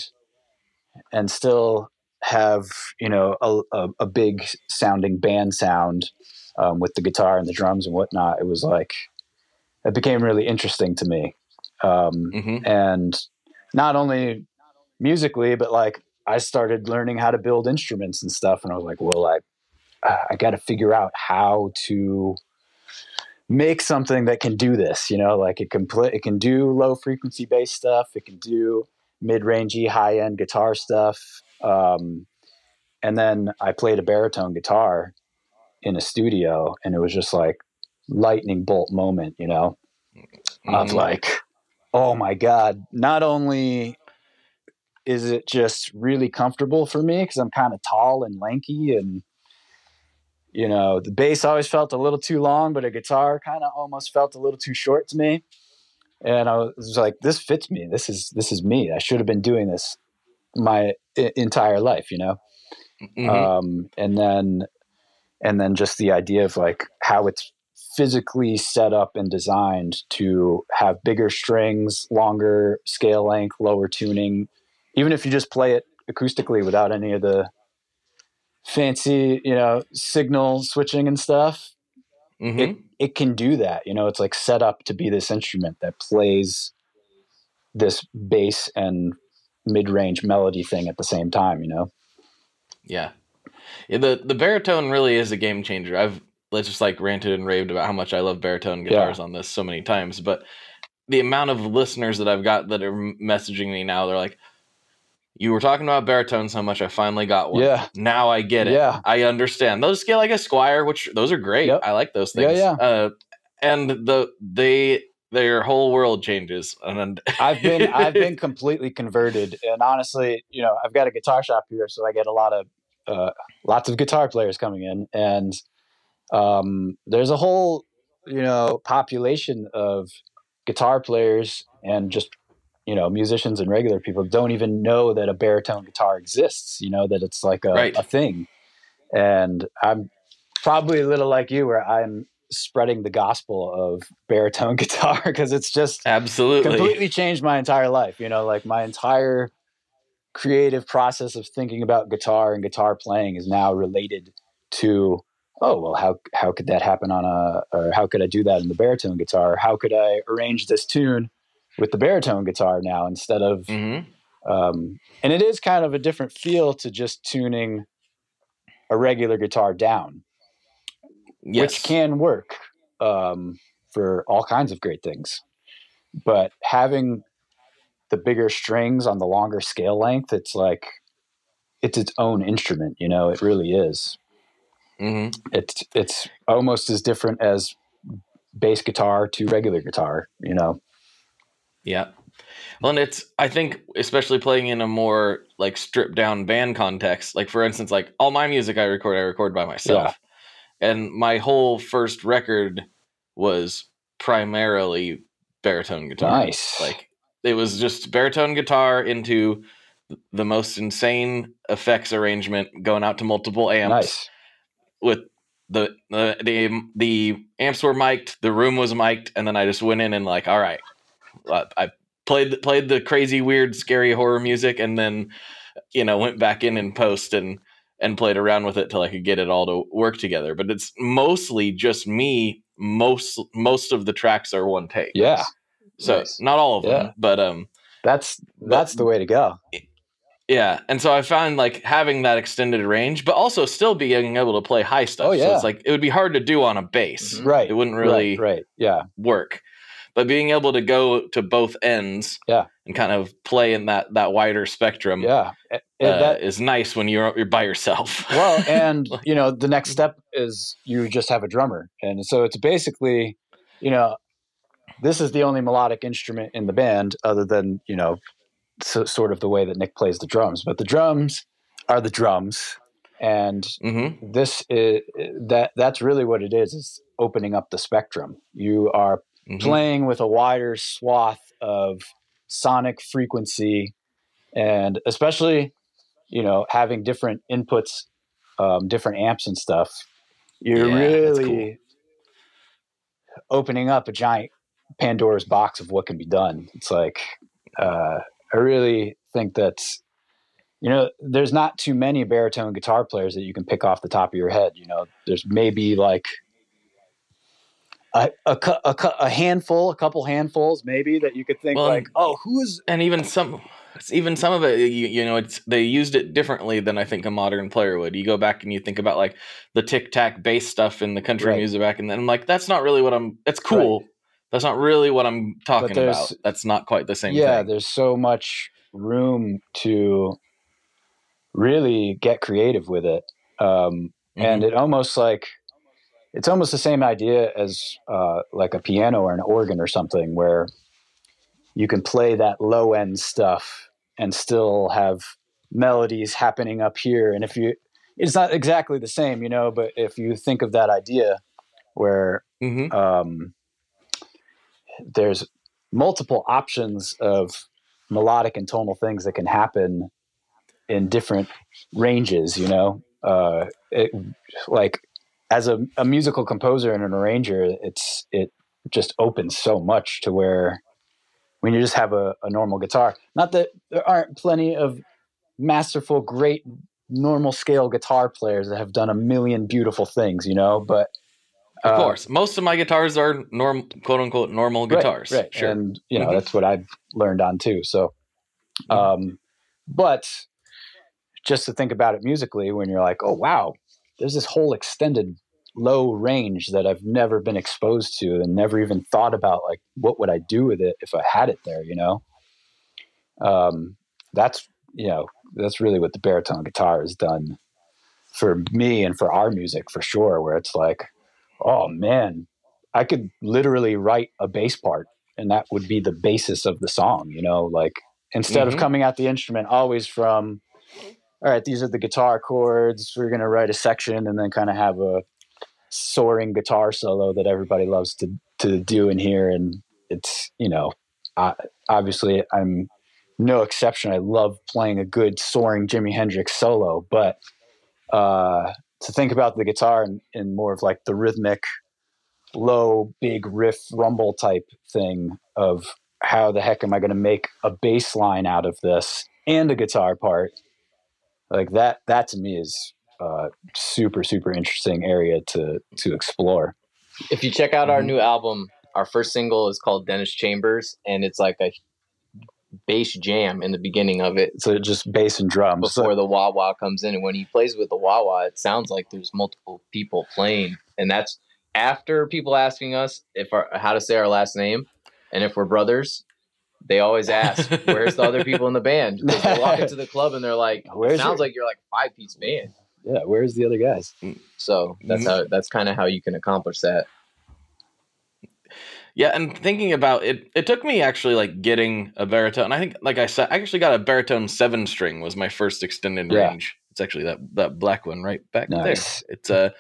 and still have you know a, a, a big sounding band sound um, with the guitar and the drums and whatnot it was like it became really interesting to me. Um, hmm and not only musically but like I started learning how to build instruments and stuff, and I was like, well, I I got to figure out how to make something that can do this. You know, like it can play, it can do low frequency bass stuff, it can do mid rangey, high end guitar stuff. Um, and then I played a baritone guitar in a studio, and it was just like lightning bolt moment. You know, mm-hmm. of like, oh my god! Not only is it just really comfortable for me because I'm kind of tall and lanky and you know the bass always felt a little too long but a guitar kind of almost felt a little too short to me. And i was like this fits me. This is this is me. I should have been doing this my I- entire life you know? Mm-hmm. um, and then and then just the idea of like how it's physically set up and designed to have bigger strings longer scale length lower tuning. Even if you just play it acoustically without any of the fancy, you know, signal switching and stuff, mm-hmm. it it can do that. You know, it's like set up to be this instrument that plays this bass and mid-range melody thing at the same time, you know. Yeah. yeah the the baritone really is a game changer. I've let's just like ranted and raved about how much I love baritone guitars yeah. on this so many times, but the amount of listeners that I've got that are messaging me now, they're like, you were talking about baritone so much, I finally got one. Yeah. Now I get it. Yeah. I understand. Those scale like a Squier, which those are great. Yep. I like those things. Yeah, yeah. Uh, and the they their whole world changes. And I've been I've been completely converted. And honestly, you know, I've got a guitar shop here, so I get a lot of uh, lots of guitar players coming in, and um, there's a whole you know population of guitar players and just you know musicians and regular people don't even know that a baritone guitar exists you know that it's like a, right. a thing. And i'm probably a little like you where i'm spreading the gospel of baritone guitar because it's just absolutely. completely changed my entire life you know like my entire creative process of thinking about guitar and guitar playing is now related to oh well how how could that happen on a or how could i do that in the baritone guitar? How could i arrange this tune with the baritone guitar now instead of mm-hmm. um, and it is kind of a different feel to just tuning a regular guitar down yes. which can work um, for all kinds of great things but having the bigger strings on the longer scale length it's like it's its own instrument you know it really is mm-hmm. it's it's almost as different as bass guitar to regular guitar you know yeah. Well, and it's I think especially playing in a more like stripped down band context. Like for instance, like all my music I record, I record by myself, yeah. and my whole first record was primarily baritone guitar. Nice. Like it was just baritone guitar into the most insane effects arrangement going out to multiple amps nice. with the, the the the amps were mic'd, the room was mic'd, and then I just went in and like, all right, I played played the crazy, weird, scary horror music, and then you know went back in and post and and played around with it till I could get it all to work together. But it's mostly just me. Most most of the tracks are one take. Yeah. So nice. not all of yeah. them, but um, that's that's but, the way to go. Yeah, and so I found like having that extended range, but also still being able to play high stuff. Oh yeah, so it's like it would be hard to do on a bass. Right, it wouldn't really right, right. yeah work but being able to go to both ends yeah. and kind of play in that that wider spectrum yeah. Uh, that is nice when you're you're by yourself. Well and you know the next step is you just have a drummer. And so it's basically you know this is the only melodic instrument in the band other than you know so, sort of the way that nick plays the drums. But the drums are the drums. And mm-hmm. this is that that's really what it is is opening up the spectrum. You are mm-hmm. playing with a wider swath of sonic frequency and especially you know having different inputs um, different amps and stuff you're yeah, really cool. opening up a giant pandora's box of what can be done it's like uh, i really think that you know there's not too many baritone guitar players that you can pick off the top of your head you know there's maybe like a, a, a, a, handful, a couple handfuls, maybe that you could think well, like, oh, who's and even some even some of it, you, you know, it's they used it differently than I think a modern player would. You go back and you think about like the tic tac bass stuff in the country Right. music back, and then I'm like, that's not really what I'm. It's cool. That's not really what I'm talking about. That's not quite the same yeah, thing. there's so much room to really get creative with it. Um, Mhm. and it almost like it's almost the same idea as uh, like a piano or an organ or something where you can play that low end stuff and still have melodies happening up here and if you it's not exactly the same you know but if you think of that idea where Mhm. um, there's multiple options of melodic and tonal things that can happen in different ranges you know uh, it, like as a, a musical composer and an arranger it's it just opens so much to where when you just have a, a normal guitar not that there aren't plenty of masterful great normal scale guitar players that have done a million beautiful things you know but Of uh, course, most of my guitars are norm, quote unquote, normal guitars. right? Sure. and you know Mhm. that's what I've learned on too. So, Mhm. um, but just to think about it musically, when you're like, oh wow, there's this whole extended low range that I've never been exposed to and never even thought about like what would I do with it if I had it there, you know? Um, that's you know that's really what the baritone guitar has done for me and for our music for sure. Where it's like, oh man, I could literally write a bass part and that would be the basis of the song, you know, like instead Mhm. of coming at the instrument always from all right, these are the guitar chords, we're going to write a section and then kind of have a soaring guitar solo that everybody loves to to do in here and it's, you know, I, obviously I'm no exception. I love playing a good soaring Jimi Hendrix solo, but uh to think about the guitar in, in more of like the rhythmic low big riff rumble type thing of how the heck am i going to make a bass line out of this and a guitar part like that that to me is uh super super interesting area to to explore If you check out our Mhm. new album, our first single is called Dennis Chambers, and it's like a bass jam in the beginning of it so just bass and drums before the wah wah comes in. And when he plays with the wah wah, it sounds like there's multiple people playing, and that's after people asking us if our how to say our last name and if we're brothers. They always ask, "Where's the other people in the band?" They walk into the club and they're like, Where's "It sounds your- like you're like a five piece band." yeah where's the other guys So that's Mhm. how that's kind of how you can accomplish that. Yeah, and thinking about it, it took me actually like getting a baritone. I think, like I said, I actually got a baritone seven string was my first extended Yeah. range. It's actually that that black one right back Nice. there. It's a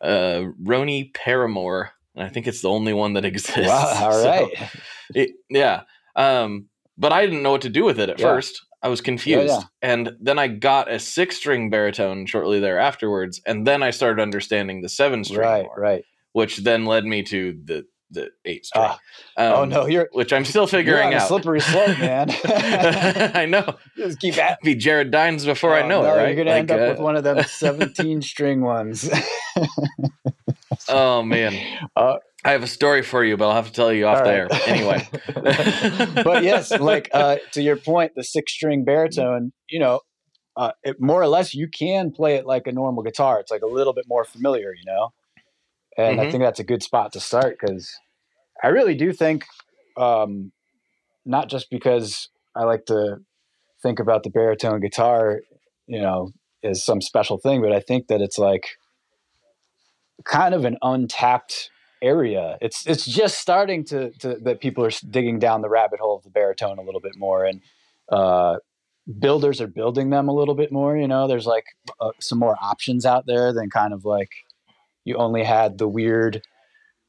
uh, Roni Paramore, and I think it's the only one that exists. wow all So, right it- yeah, um, but I didn't know what to do with it at Yeah. first. I was confused, yeah. and then I got a six string baritone shortly there afterwards, and then I started understanding the seven string right more, right which then led me to the the eight string. Oh Um, no you're which I'm still figuring out. slippery slope man I know. just keep at Be Jared Dines before I Oh, know no, it, right? You're gonna end up uh, with one of them 17 string ones. Oh man, Uh, I have a story for you, but I'll have to tell you off there. right. Anyway, but yes, like uh, to your point, the six string baritone, you know, uh, it, more or less you can play it like a normal guitar. It's like a little bit more familiar, you know. And I Mhm. think that's a good spot to start because I really do think, um, not just because I like to think about the baritone guitar, you know, as some special thing, but I think that it's like kind of an untapped area. It's it's just starting to, to that people are digging down the rabbit hole of the baritone a little bit more, and uh, builders are building them a little bit more. You know, there's like uh, some more options out there than kind of like you only had the weird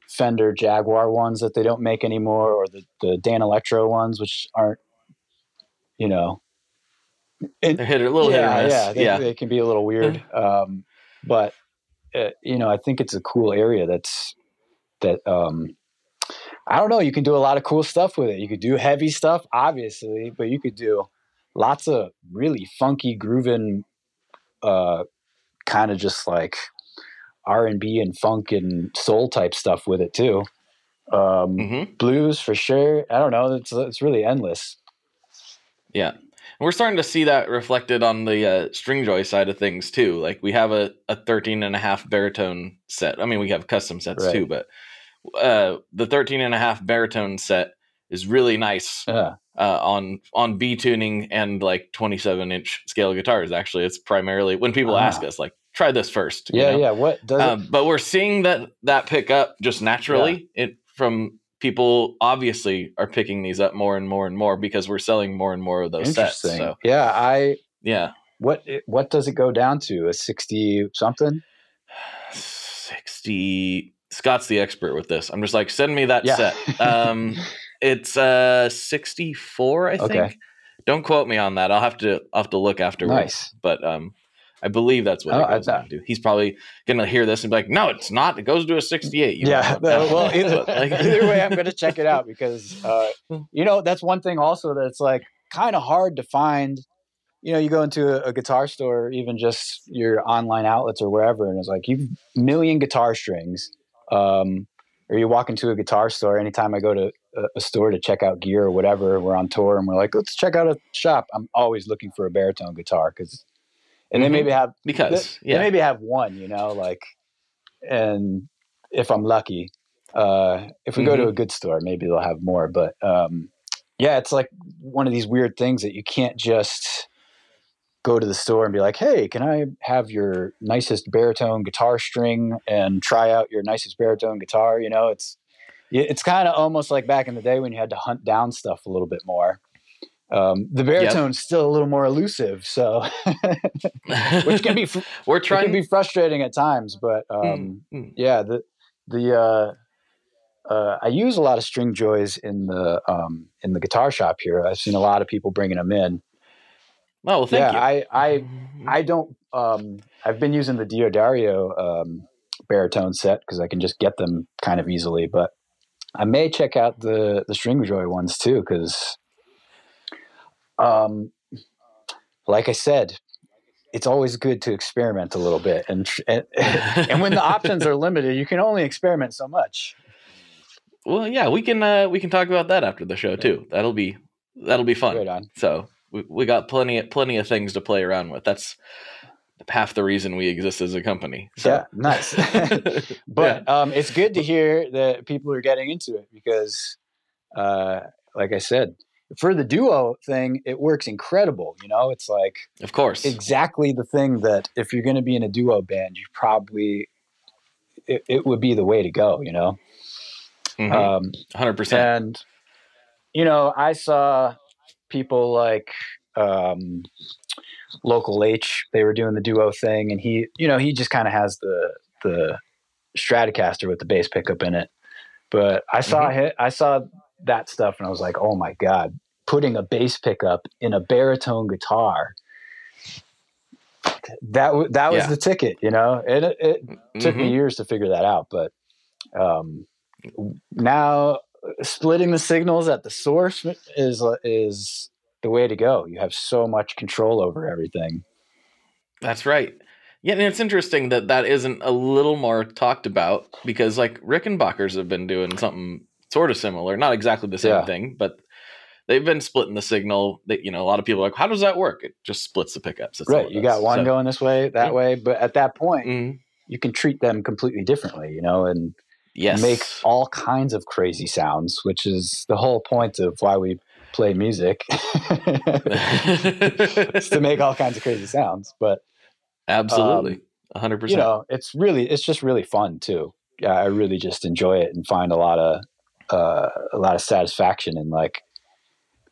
Fender Jaguar ones that they don't make anymore, or the the Danelectro ones, which aren't you know. it- they're hit a little yeah, hit or miss. yeah, they, yeah. they can be a little weird. um, but you know, I think it's a cool area. That's that. Um, I don't know. You can do a lot of cool stuff with it. You could do heavy stuff, obviously, but you could do lots of really funky, grooving, uh, kind of just like R and B and funk and soul type stuff with it too. Um, hmm Blues for sure. I don't know. It's it's really endless. Yeah. We're starting to see that reflected on the uh, Stringjoy side of things too. Like we have a, a 13 and a half baritone set. I mean, we have custom sets Right. too, but uh, the 13 and a half baritone set is really nice Yeah. uh, on on B tuning and like 27 inch scale guitars. Actually, it's primarily when people ask Ah. us like, try this first. you Yeah. know? Yeah. What does Um, but we're seeing that that pick up just naturally it from people obviously are picking these up more and more and more because we're selling more and more of those sets. So Yeah. I. yeah, What what does it go down to? A sixty something? 60 Scott's the expert with this. I'm just like, send me that Yeah. set. Um it's uh 64, I think. Okay. Don't quote me on that. I'll have to I'll have to look afterwards. Nice. But um I believe that's what Oh, it goes down to. He's probably gonna hear this and be like, "No, it's not. It goes to a 68." You yeah. know. Well, either, like- either way, I'm going to check it out because uh, you know that's one thing also that's like kind of hard to find. You know, you go into a, a guitar store, even just your online outlets or wherever, and it's like you've million guitar strings. Um, or you walk into a guitar store. Anytime I go to a, a store to check out gear or whatever, we're on tour and we're like, let's check out a shop. I'm always looking for a baritone guitar because, and they Mhm. maybe have because they, yeah. they maybe have one, you know, like, and if I'm lucky, uh, if we go to a good store, maybe they'll have more. But um, yeah, it's like one of these weird things that you can't just go to the store and be like, "Hey, can I have your nicest baritone guitar string and try out your nicest baritone guitar?" You know, it's it's kind of almost like back in the day when you had to hunt down stuff a little bit more. Um, the baritone's still a little more elusive, so which can be fr- we're trying to be frustrating at times. But um, Mm, mm. yeah, the the uh, uh, I use a lot of Stringjoys in the um, in the guitar shop here. I've seen a lot of people bringing them in. Oh, well, thank yeah, you. I I I don't. Um, I've been using the D'Addario um, baritone set because I can just get them kind of easily. But I may check out the the Stringjoy ones too because, um, like I said, it's always good to experiment a little bit, and and, and when the options are limited, you can only experiment so much. well, yeah, we can uh, we can talk about that after the show too. That'll be that'll be fun. Right. So we, we got plenty of, plenty of things to play around with. That's half the reason we exist as a company. So. Yeah, nice. but um, it's good to hear that people are getting into it because, uh, like I said, for the duo thing, it works incredible. You know, it's like of course, exactly the thing that if you're going to be in a duo band, you probably it, it would be the way to go. You know, Mhm. um, 100%. and you know, I saw people like um, Local H. They were doing the duo thing, and he, you know, he just kind of has the the Stratocaster with the bass pickup in it. But I saw Mm-hmm. hi- I saw that stuff, and I was like, oh my god, putting a bass pickup in a baritone guitar. That that was Yeah. the ticket, you know. And it, it took me Mhm. years to figure that out, but um, now splitting the signals at the source is is the way to go. You have so much control over everything. That's right. Yeah, and it's interesting that that isn't a little more talked about because like Rickenbackers have been doing something sort of similar, not exactly the same Yeah. thing, but they've been splitting the signal. That you know, a lot of people are like, how does that work? It just splits the pickups. That's right, you got one So- going this way, that Yeah. way, but at that point, Mhm. you can treat them completely differently, you know, and Yes. make all kinds of crazy sounds, which is the whole point of why we play music. is to make all kinds of crazy sounds, but Absolutely. um, A hundred you percent. know, it's really it's just really fun too. Yeah, I really just enjoy it and find a lot of uh, a lot of satisfaction in like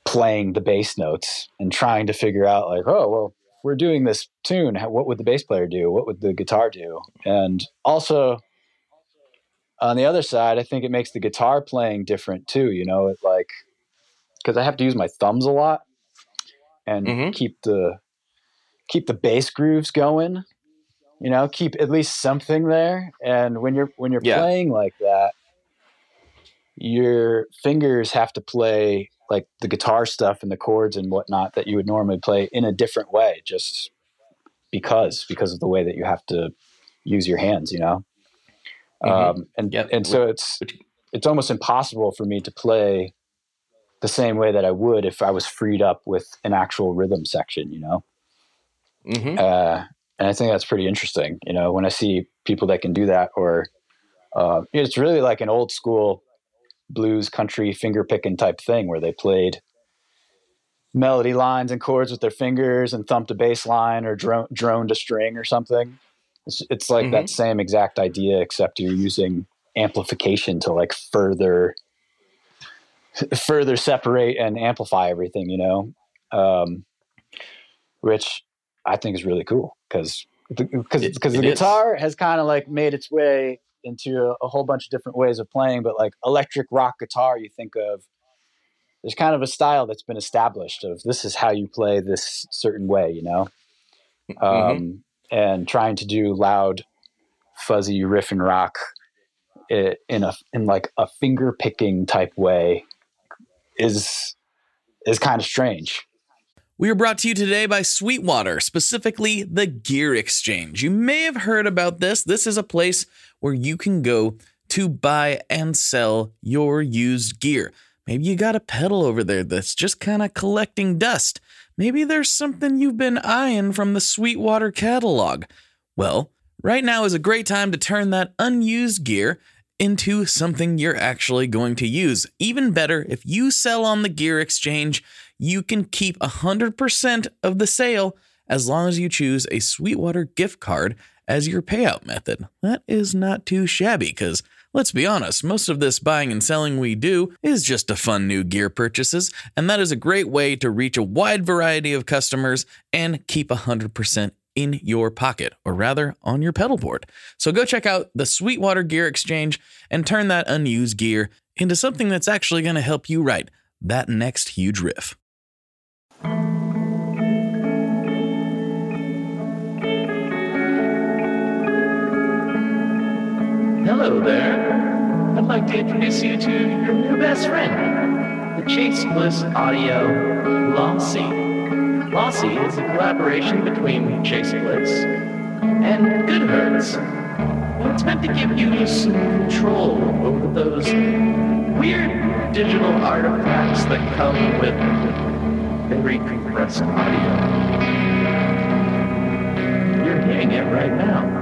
playing the bass notes and trying to figure out like, oh well, we're doing this tune. how- What would the bass player do? What would the guitar do? And also on the other side, I think it makes the guitar playing different too. You know, it like because I have to use my thumbs a lot and Mhm. keep the keep the bass grooves going you know keep at least something there and when you're when you're Yeah. playing like that your fingers have to play like the guitar stuff and the chords and whatnot that you would normally play in a different way just because because of the way that you have to use your hands you know Mhm. um, and Yep. and so it's it's almost impossible for me to play the same way that I would if I was freed up with an actual rhythm section, you know? Mm-hmm. Uh, and I think that's pretty interesting, you know, when I see people that can do that, or uh, it's really like an old school blues country finger picking type thing where they played melody lines and chords with their fingers and thumped a bass line or drone, droned a string or something. It's, it's like Mhm. that same exact idea, except you're using amplification to like further further separate and amplify everything, you know, um, which I think is really cool because because because it the guitar has kind of like made its way into a, a whole bunch of different ways of playing, but like electric rock guitar, you think of there's kind of a style that's been established of this is how you play this certain way, you know, Mm-hmm. um, and trying to do loud, fuzzy riff and rock in a in like a finger picking type way is is kind of strange. We are brought to you today by Sweetwater, specifically the Gear Exchange. You may have heard about this. This is a place where you can go to buy and sell your used gear. Maybe you got a pedal over there that's just kind of collecting dust. Maybe there's something you've been eyeing from the Sweetwater catalog. Well, right now is a great time to turn that unused gear into something you're actually going to use. Even better, if you sell on the Gear Exchange, you can keep 100% of the sale as long as you choose a Sweetwater gift card as your payout method. That is not too shabby because let's be honest, most of this buying and selling we do is just to fund new gear purchases, and that is a great way to reach a wide variety of customers and keep 100% in your pocket, or rather on your pedal board. So go check out the Sweetwater Gear Exchange and turn that unused gear into something that's actually going to help you write that next huge riff. Hello there. I'd like to introduce you to your new best friend, the Chase Bliss Audio Lossy. Lossy is a collaboration between Chase Bliss and Goodhertz. And it's meant to give you some control over those weird digital artifacts that come with very compressed audio. You're hearing it right now.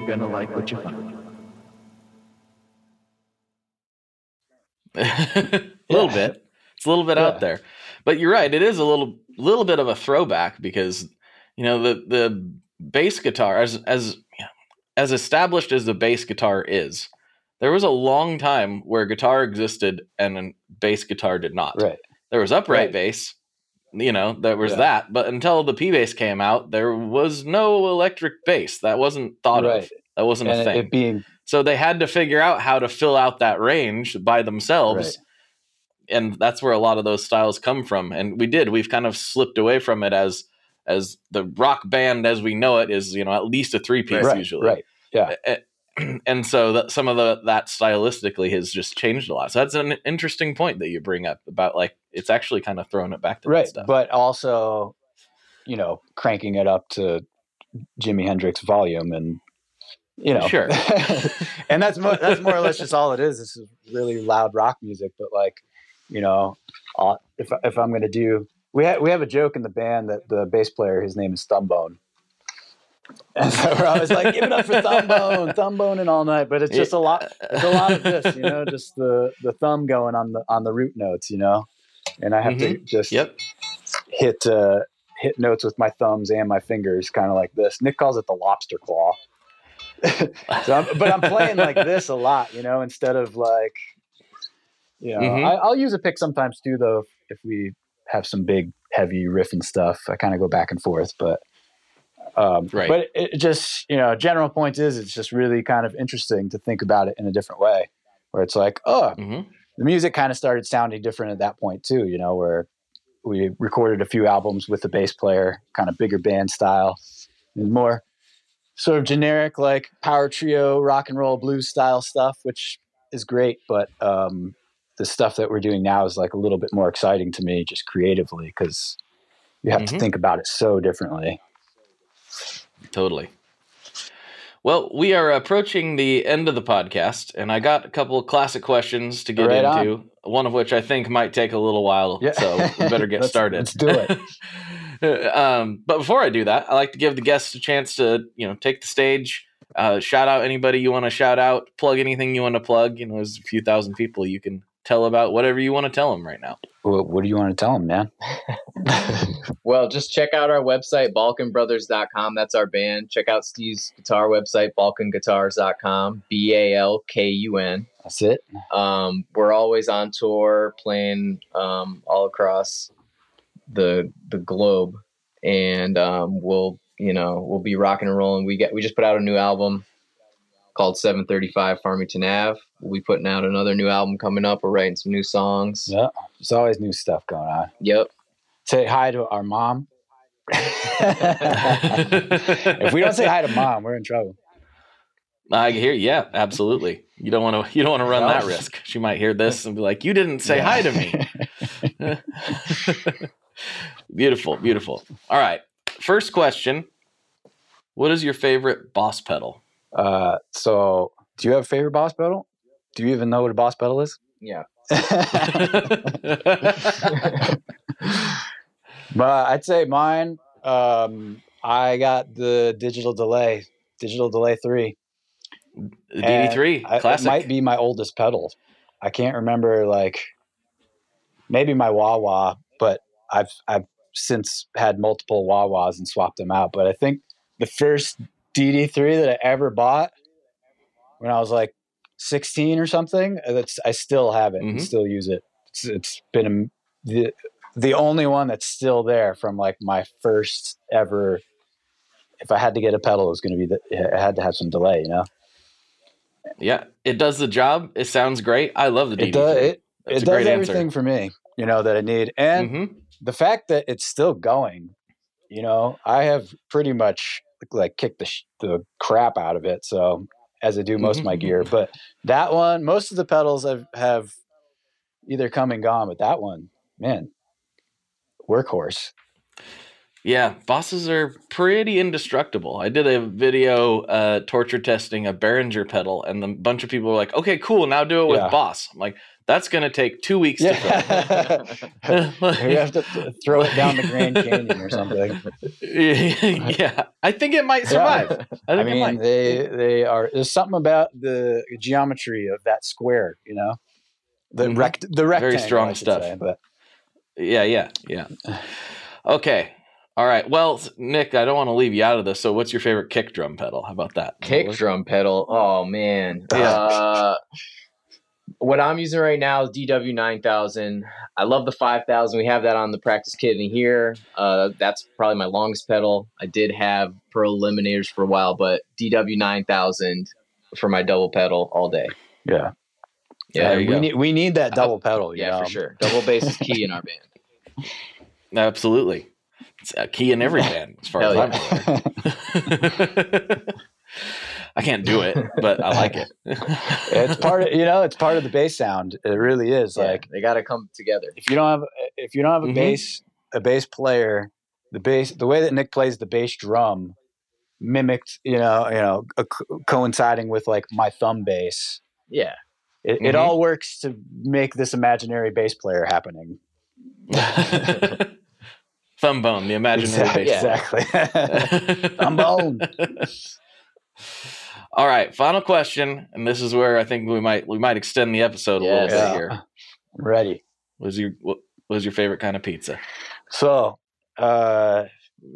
You're gonna like what you find. a little bit. It's a little bit Yeah. out there, but you're right. It is a little little bit of a throwback because you know the the bass guitar as as as established as the bass guitar is. There was a long time where guitar existed and bass guitar did not. Right. There was upright Right. bass, you know, there was Yeah. that, but until the P bass came out, there was no electric bass. That wasn't thought right. of. That wasn't And a thing. being so they had to figure out how to fill out that range by themselves. Right. And that's where a lot of those styles come from. And we did. We've kind of slipped away from it as as the rock band as we know it is, you know, at least a three piece right, usually. right. Yeah. And so that some of the that stylistically has just changed a lot. So that's an interesting point that you bring up about like it's actually kind of throwing it back to that right stuff. but also you know cranking it up to jimi hendrix volume and you know Sure. and that's more that's more or less just all it is this is really loud rock music but like you know if, if i'm going to do we, ha- we have a joke in the band that the bass player his name is thumbone and so we're always like give it up for thumbone thumbone and all night but it's just a lot it's a lot of this you know just the the thumb going on the on the root notes you know and i have to just Yep. hit uh, hit notes with my thumbs and my fingers, kind of like this. Nick calls it the lobster claw. so I'm, but I'm playing like this a lot, you know, instead of like, you know, Mhm. I, I'll use a pick sometimes too, though, if we have some big, heavy riff and stuff. I kind of go back and forth, but. Um, Right. But it just, you know, general point is it's just really kind of interesting to think about it in a different way where it's like, oh, hmm the music kind of started sounding different at that point too. You know, where we recorded a few albums with the bass player, kind of bigger band style, and more sort of generic like power trio, rock and roll, blues style stuff, which is great. But um, the stuff that we're doing now is like a little bit more exciting to me, just creatively, because you have Mhm. to think about it so differently. Totally. Well, we are approaching the end of the podcast, and I got a couple of classic questions to get Right on. into. One of which I think might take a little while, Yeah. so we better get Let's- started. let's do it. um, but before I do that, I like to give the guests a chance to, you know, take the stage, uh, shout out anybody you want to shout out, plug anything you want to plug. You know, there's a few thousand people you can tell about whatever you want to tell them right now. What, what do you want to tell them, man? Well, just check out our website, balkunbrothers.com. That's our band. Check out Steve's guitar website, balkunguitars.com, B A L K U N. That's it. Um, we're always on tour, playing um, all across the the globe, and um, we'll you know we'll be rocking and rolling. We get we just put out a new album called 735 Farmington Ave. We'll be putting out another new album coming up. We're writing some new songs. Yeah, there's always new stuff going on. Yep. Say hi to our mom. if we don't say hi to mom, we're in trouble. I hear, yeah, absolutely. You don't want to, you don't want to run that risk. She might hear this and be like, "You didn't say Yeah. hi to me." beautiful, beautiful. All right. First question. What is your favorite boss pedal? Uh, so, do you have a favorite boss pedal? Do you even know what a boss pedal is? Yeah. but I'd say mine. Um, I got the digital delay, digital delay three. The DD3 I- classic. It might be my oldest pedal. I can't remember like maybe my wah wah, but I've I've since had multiple wah wahs and swapped them out. But I think the first DD3 that I ever bought when I was like 16 or something, that's I still have it and Mhm. still use it. It's, it's been a, the the only one that's still there from like my first ever. If I had to get a pedal, it was going to be that it had to have some delay, you know. yeah, it does the job. It sounds great. I love the DD3. It does. It, it does everything answer. for me, you know, that I need, and Mhm. the fact that it's still going. You know, I have pretty much like kick the sh- the crap out of it. So as I do most of my gear, but that one, most of the pedals have have either come and gone, but that one, man, workhorse. Yeah, bosses are pretty indestructible. I did a video uh, torture testing a Behringer pedal, and a bunch of people were like, "Okay, cool, now do it with Yeah. Boss." I'm like, "That's gonna take two weeks to Yeah, film." you have to th- throw it down the Grand Canyon or something. yeah, I think it might survive. I I think it mean, might. they they are. There's something about the geometry of that square, you know, the Mhm. rect the rectangle. Very strong stuff. say, but Yeah, yeah, yeah. Okay. All right. Well, Nick, I don't want to leave you out of this. So, what's your favorite kick drum pedal? How about that? kick drum pedal. Oh man. Yeah. Uh, what I'm using right now is DW 9000. I love the 5000. We have that on the practice kit in here. Uh, that's probably my longest pedal. I did have Pearl Eliminators for a while, but DW 9000 for my double pedal all day. yeah, Yeah, we go. need we need that double pedal. you Yeah, know? for sure. Double bass is key in our band. Absolutely. It's a key in every band, as far as Hell I'm aware. I can't do it, but I like it. it's part of you know it's part of the bass sound. It really is. Yeah, Like they got to come together. if you don't have if you don't have a Mhm. bass a bass player, the bass the way that Nick plays the bass drum mimicked you know you know a, co- coinciding with like my thumb bass. Yeah. It, it Mhm. all works to make this imaginary bass player happening. Thumbone, the imaginary Exactly. bass. exactly. Thumbone. All right, final question, and this is where I think we might we might extend the episode a little bit Yeah. here. I'm ready. Was your what was your favorite kind of pizza? So, uh,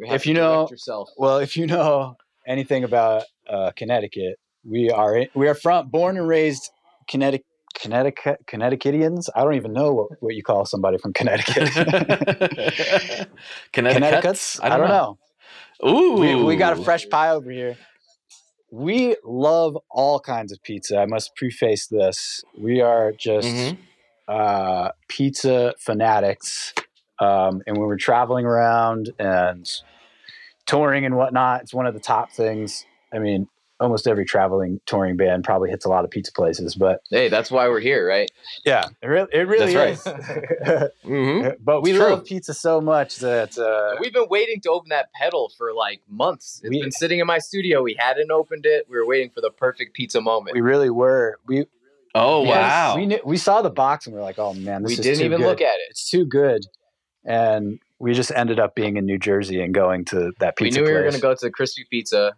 If you know- yourself. well, if you know anything about uh, Connecticut, we are we are from born and raised Connecticut. Connecticut Connecticutians. I don't even know what, what you call somebody from Connecticut. Connecticut? Connecticut's? I don't, know. Ooh, We, we got a fresh pie over here. We love all kinds of pizza. I must preface this. We are just Mhm. uh, pizza fanatics. Um, and when we're traveling around and touring and whatnot, it's one of the top things. I mean, almost every traveling touring band probably hits a lot of pizza places, but Hey, that's why we're here, right? yeah, it really, it really That's is. Mhm. but we true. love pizza so much that uh, We've been waiting to open that pedal for like months. It's We- been sitting in my studio. We hadn't opened it. We were waiting for the perfect pizza moment. we really were. We Oh Yes, wow. We knew, we saw the box and we are like, oh man, this We didn't even good. look at it. It's too good, and we just ended up being in New Jersey and going to that pizza. We knew we were going to go to the Crispy Pizza,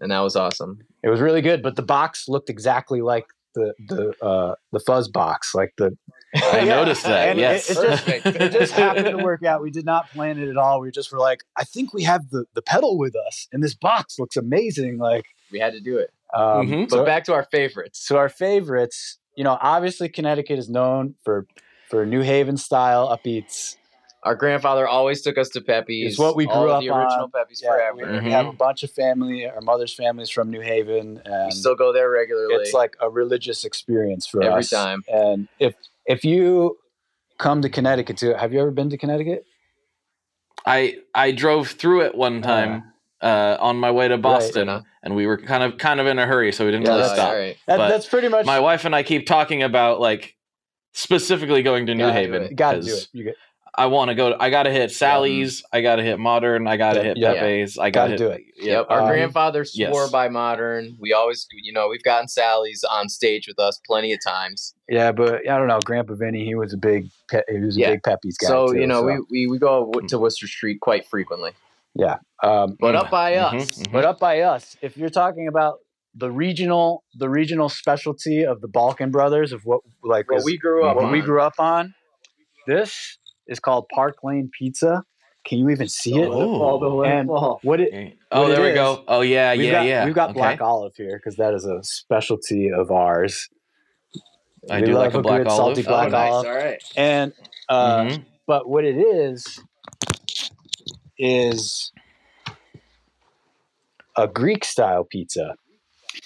and that was awesome. It was really good, but the box looked exactly like the the uh, the fuzz box, like the. I noticed that. And yes. it, just it just happened to work out. We did not plan it at all. We just were like, I think we have the the pedal with us, and this box looks amazing. Like, We had to do it. um, Mhm. so But back to our favorites. So our favorites, you know, obviously Connecticut is known for for New Haven style apizza. Our grandfather always took us to Pepe's. It's what we grew up of the original on. Pepe's Yeah, we, forever. we have a bunch of family. Our mother's family is from New Haven, We still go there regularly. it's like a religious experience for Every us time. And if if you come to Connecticut, too, have you ever been to Connecticut? I I drove through it one time uh, on my way to Boston, Right. and we were kind of kind of in a hurry, so we didn't Yeah, really stop. all right. That, But that's pretty much. My wife and I keep talking about like specifically going to New Gotta do Haven. it. you got to do 'cause it. You get, I want to go. I got to hit Sally's. I got to hit Modern. I got to Yeah, hit yeah. Pepe's. I got Gotta do it. Yep. Our Um, grandfather swore yes. by modern. We always, you know, we've gotten Sally's on stage with us plenty of times. yeah, but I don't know. Grandpa Vinny, he was a big, pe- he was a Yeah. big Pepe's guy. so too, you know, so, we, we we go to Wooster Street quite frequently. Yeah, um, But up by Mhm, us, mhm. But up by us, if you're talking about the regional, the regional specialty of the Balkun Brothers of what like what is- we grew up what on. we grew up on, this is called Park Lane Pizza. Can you even see it? Oh. And what it? Oh, What it there we is, go. Oh yeah, we've yeah, got, yeah. We've got Okay. black olive here because that is a specialty of ours. I we do love like a black good salty olive. Oh, black nice. olive. All right. And uh, Mhm. but what it is is a Greek style pizza,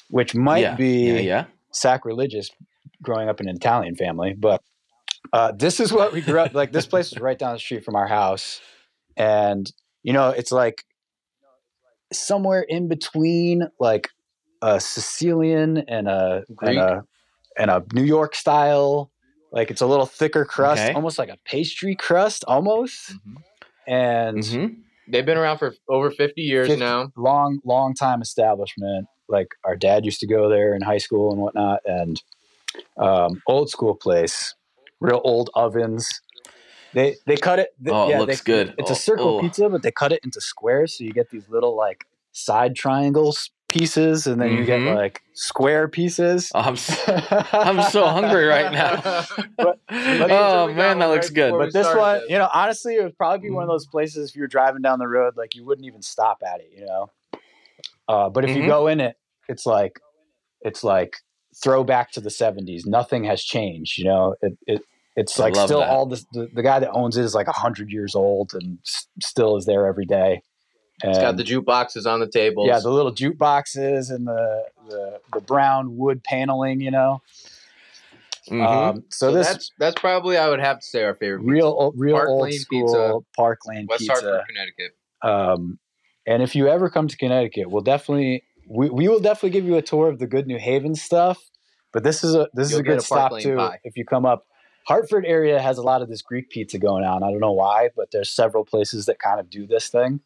which might yeah. be yeah, yeah. sacrilegious growing up in an Italian family, but uh, this is what we grew up like. This place is right down the street from our house, and you know, it's like somewhere in between like a Sicilian and a Greek? and a and a New York style. Like it's a little thicker crust, Okay. almost like a pastry crust, almost, Mhm. and Mhm. They've been around for over 50 years 50 now. long, long time establishment. Like our dad used to go there in high school and whatnot, and um, old school place, real old ovens. They they cut it. th- Oh, it yeah, looks they- good. It's a Oh, circle oh. pizza, but they cut it into squares, so you get these little like side triangles pieces, and then you get Mhm. like square pieces. Oh, I'm s- I'm so hungry right now. But- oh man, that looks right good. but this one, this. you know, honestly, it would probably be one of Mm-hmm. those places if you were driving down the road, like you wouldn't even stop at it, you know. Uh, but if you Mhm. go in it, it's like it's like throwback to the '70s. Nothing has changed, you know. It, it it's like still that. all this. The, the guy that owns it is like hundred years old and s- still is there every day. And It's got the jukeboxes on the tables. yeah, the little jukeboxes and the, the the brown wood paneling, you know. Mhm. Um, so, so this that's that's probably I would have to say our favorite. pizza. real real Park old Lane school Pizza, Park Lane West pizza. Hartford, Connecticut. Um, and if you ever come to Connecticut, we'll definitely we, we will definitely give you a tour of the good New Haven stuff. But this is a this is You'll a good a stop too pie. if you come up. Hartford area has a lot of this Greek pizza going on. I don't know why, but there's several places that kind of do this thing.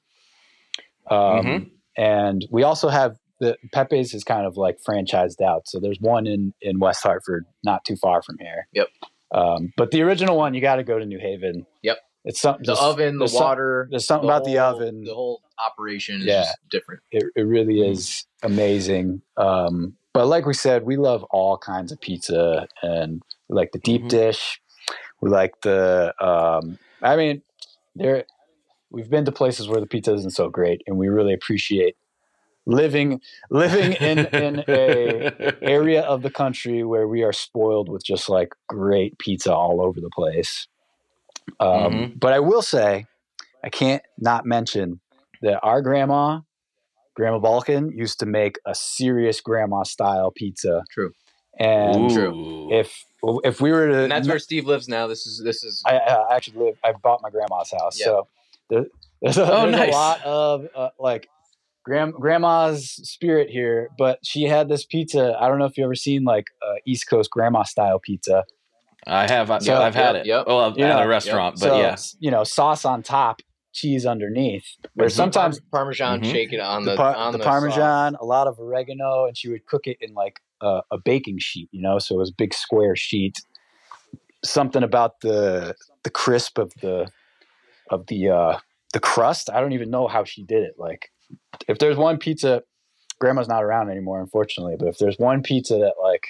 Um, Mhm. And we also have the Pepe's is kind of like franchised out. So there's one in in West Hartford, not too far from here. Yep. Um, but the original one, you got to go to New Haven. Yep. It's something. The oven, the there's some- water. there's something about the oven. The whole operation is Yeah. just different. it, it really Mm. is amazing. Um, but like we said, we love all kinds of pizza and we like the deep Mhm. dish. We like the, um, I mean, there, we've been to places where the pizza isn't so great and we really appreciate living, living in, in a area of the country where we are spoiled with just like great pizza all over the place. Um, Mhm. But I will say, I can't not mention that our grandma Grandma Balkun used to make a serious grandma style pizza. True. And Ooh. if if we were to, And that's where Steve lives now. This is this is I, I actually live. I bought my grandma's house, Yeah. so there, there's, a, Oh, there's nice. a lot of uh, like grand grandma's spirit here. But she had this pizza. I don't know if you ever seen like uh, East Coast grandma style pizza. I have. I, So- I've had Yep, it. yep. Well, You at know, a restaurant, but so yeah. you know, sauce on top, cheese underneath. Or Mhm. sometimes Parmesan Mhm. shake it on the, the, par- on the the parmesan, a lot of oregano, and she would cook it in like a, a baking sheet, you know, so it was a big square sheet. Something about the the crisp of the of the uh the crust. I don't even know how she did it. Like, if there's one pizza, Grandma's not around anymore, unfortunately. But if there's one pizza that like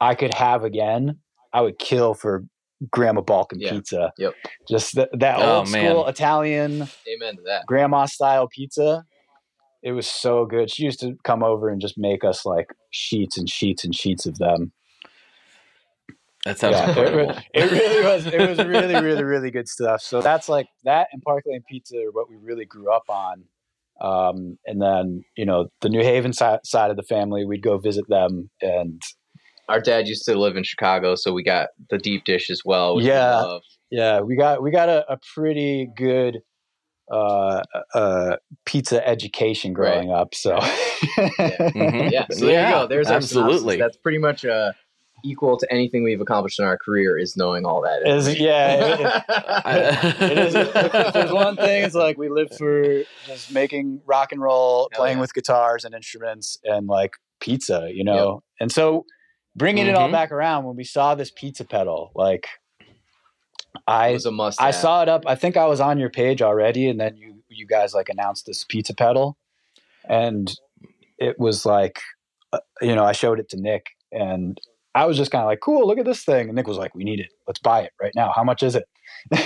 I could have again, I would kill for Grandma Balkun Yeah. pizza. Yep. Just th- that Oh, old man. school Italian Amen to that. grandma style pizza. It was so good. She used to come over and just make us like sheets and sheets and sheets of them. That sounds Yeah, it, incredible. re- it really was. It was really, really, really good stuff. So that's like that and Park Lane Pizza are what we really grew up on. Um, and then you know the New Haven side, side of the family, we'd go visit them, and Our dad used to live in Chicago, so we got the deep dish as well. Which we Yeah. love. yeah, we got we got a, a pretty good uh, uh, pizza education growing up. So Mhm. yeah. So there Yeah, you go. There's absolutely. That's pretty much uh, equal to anything we've accomplished in our career is knowing all that. Is- yeah, it- it is. If, if there's one thing, it's like we live for just making rock and roll, Hell playing yeah. with guitars and instruments, and like pizza, you know. And so, bringing it all Mhm. back around, when we saw this pizza pedal, like it I was a must. I saw it up. I think I was on your page already, and then you you guys like announced this pizza pedal, and it was like, uh, you know, I showed it to Nick, and I was just kind of like, "Cool, look at this thing." And Nick was like, "We need it. Let's buy it right now. How much is it?" we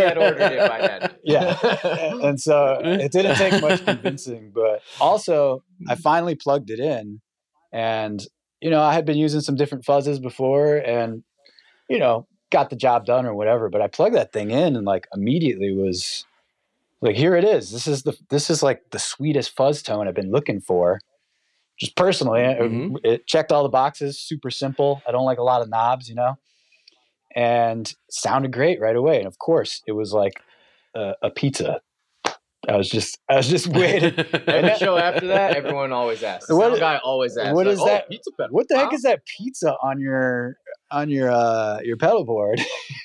had ordered it by then. yeah, and so it didn't take much convincing, but also I finally plugged it in, and you know I had been using some different fuzzes before, and you know got the job done or whatever. But I plugged that thing in, and like immediately was like, here it is. This is the this is like the sweetest fuzz tone I've been looking for. Just personally, it- Mhm. it checked all the boxes. Super simple. I don't like a lot of knobs, you know, and sounded great right away. And of course, it was like a, a pizza. I was just I was just waiting. Every show after that, everyone always asks. The What- guy always asks. what like, is "Oh, that- Pizza pedal. What the heck is that pizza on your on your uh your pedal board?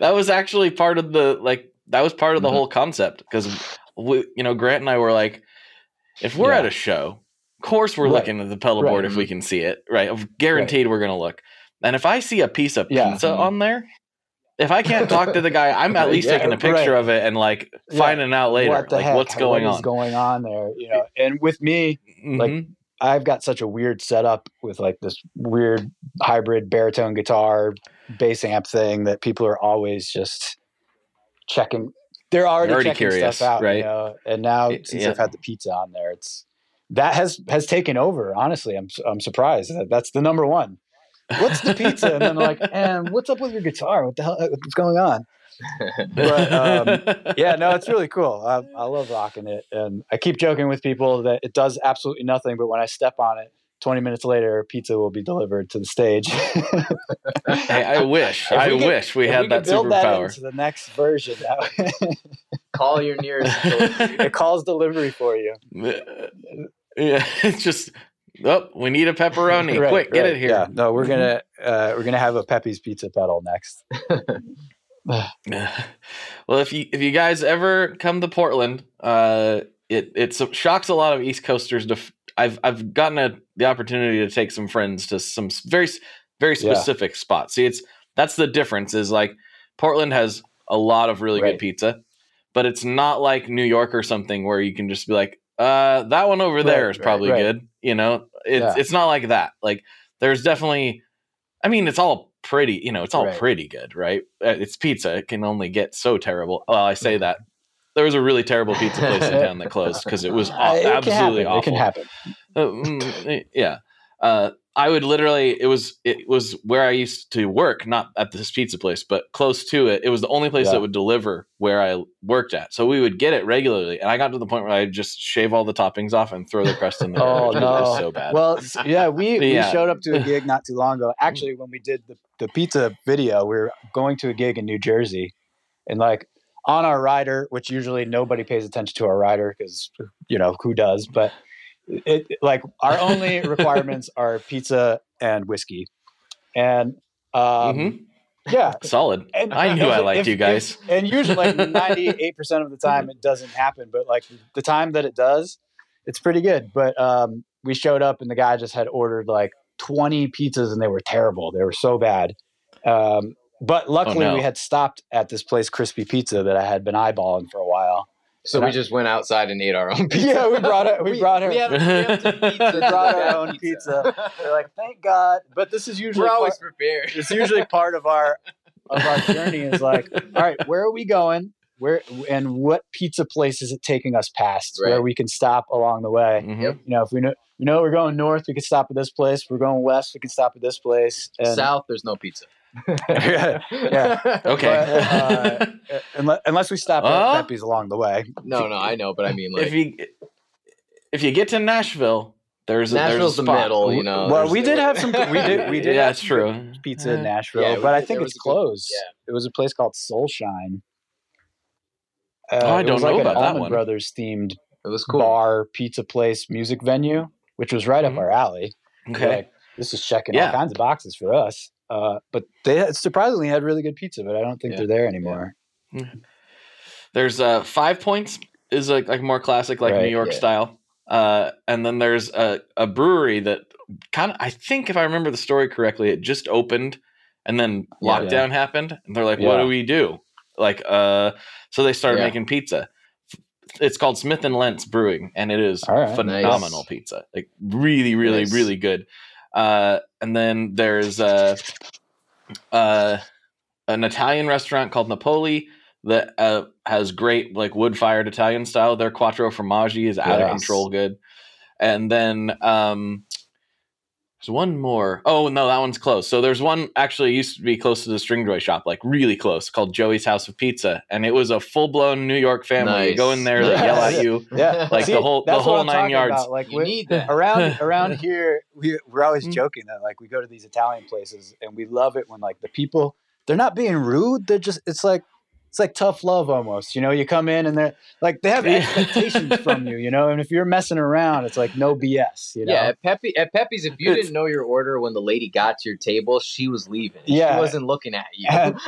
that was actually part of the like that was part of the Mhm. whole concept because we you know Grant and I were like if we're Yeah. at a show of course we're Right. looking at the pedal Right. board if we can see it right guaranteed we're gonna look and if I see a piece of Yeah. pizza on there if I can't talk to the guy I'm at least Yeah, taking a picture right. of it and like Yeah. finding out later what like heck? what's going what on going on there? You know, and with me, like, Mhm. I've got such a weird setup with like this weird hybrid baritone guitar bass amp thing that people are always just checking. They're already, already checking curious, stuff out, right? You know? And now since yeah. I've had the pizza on there, it's that has has taken over. Honestly, I'm I'm surprised that that's the number one. What's the pizza? And then like, and what's up with your guitar? What the hell? What's going on? But, um, yeah, no, it's really cool. I, I love rocking it, and I keep joking with people that it does absolutely nothing. But when I step on it, twenty minutes later, pizza will be delivered to the stage. hey, I wish If I we could- wish we had could that build that superpower into the next version. that- Call your nearest. it calls delivery for you. yeah, it's just oh, we need a pepperoni. Right, Quick, get right, it here. Yeah, no, we're gonna uh, we're gonna have a Pepe's Pizza pedal next. well, if you if you guys ever come to Portland, uh, it it shocks a lot of East Coasters. To f- I've I've gotten a, the opportunity to take some friends to some very very Yeah. specific spots. See, it's that's the difference. Is like Portland has a lot of really Right. good pizza, but it's not like New York or something where you can just be like, uh, that one over there Right, is right, probably right. good. You know, it's Yeah. it's not like that. Like there's definitely, I mean, it's all pretty. You know, it's all Right. pretty good, right? Uh, It's pizza. It can only get so terrible. Well, I say that. There was a really terrible pizza place in town that closed because it was Uh, it absolutely awful. It can happen. Eh, yeah. uh, I would literally it was it was where I used to work, not at this pizza place, but close to it. It was the only place Yeah. that would deliver where I worked at. So we would get it regularly, and I got to the point where I just shave all the toppings off and throw the crust in there. Oh It was no! so bad. Well, yeah, we, we Yeah. showed up to a gig not too long ago. Actually, when we did the, the pizza video, we were going to a gig in New Jersey, and like on our rider, which usually nobody pays attention to our rider because you know who does, but it, like our only requirements are pizza and whiskey, and um, Mhm. yeah. Solid. And I knew I liked if- you if- guys. and usually, like ninety-eight percent of the time, it doesn't happen. But like the time that it does, it's pretty good. But um, we showed up, and the guy just had ordered like twenty pizzas, and they were terrible. They were so bad. Um, but luckily, Oh, no. we had stopped at this place, Crispy Pizza, that I had been eyeballing for a while. So we just went outside and ate our own pizza. Yeah, we brought it. We, brought her. We have, we have pizza. We brought our own pizza. They're like, thank God. But this is usually We're always part- prepared. it's usually part of our of our journey is like, all right, where are we going? Where and what pizza place is it taking us past where we can stop along the way? Mhm. Yep. You know, if we know we know we're going north, we can stop at this place. If we're going west, we can stop at this place. And, South, there's no pizza. yeah, yeah. Okay. But, uh, unless, unless we stop Well- at Pepe's along the way. no, no, I know, but I mean, like, if you if you get to Nashville, there's a, Nashville's the there's a spot. middle, you know. well, we did have some. We did. We did. Yeah, have it's some true. Pizza in Uh, Nashville, yeah, we but I think it's was good- closed. yeah. It was a place called Soulshine. Uh, Oh, I don't was know like about an that Allman one. Brothers themed It was cool. bar, pizza place, music venue, which was right Mhm. up our alley. Okay. Like, this is checking Yeah. all kinds of boxes for us. Uh, but they surprisingly had really good pizza, but I don't think Yeah. they're there anymore. There's uh five points is like like more classic like Right, New York yeah. style. Uh and then there's a, a brewery that kind of I think if I remember the story correctly, it just opened and then Yeah. lockdown happened and they're like, what do we do? Like uh so they started Yeah. making pizza. It's called Smith and Lentz Brewing and it is right. phenomenal Nice. pizza. Like really, really, Nice. really good. Uh and then there's uh uh an Italian restaurant called Napoli that uh, has great like wood fired Italian style. Their quattro formaggi is out of control good. And then um there's one more. Oh no, that one's close. So there's one actually used to be close to the Stringjoy shop, like really close, called Joey's House of Pizza, and it was a full blown New York family. You go in Nice. there, they yell at you. Yeah, Like the whole- the whole nine yards. about. Like You we- need that. around around here, we we're always Mm. joking that like we go to these Italian places and we love it when like the people they're not being rude. They're just it's like it's like tough love almost. You know, you come in and they're like they have expectations from you. You know, and if you're messing around, it's like no BS. You know. Yeah, at Pepe at Pepe's, if you didn't know your order when the lady got to your table, she was leaving. Yeah. She wasn't looking at you. And-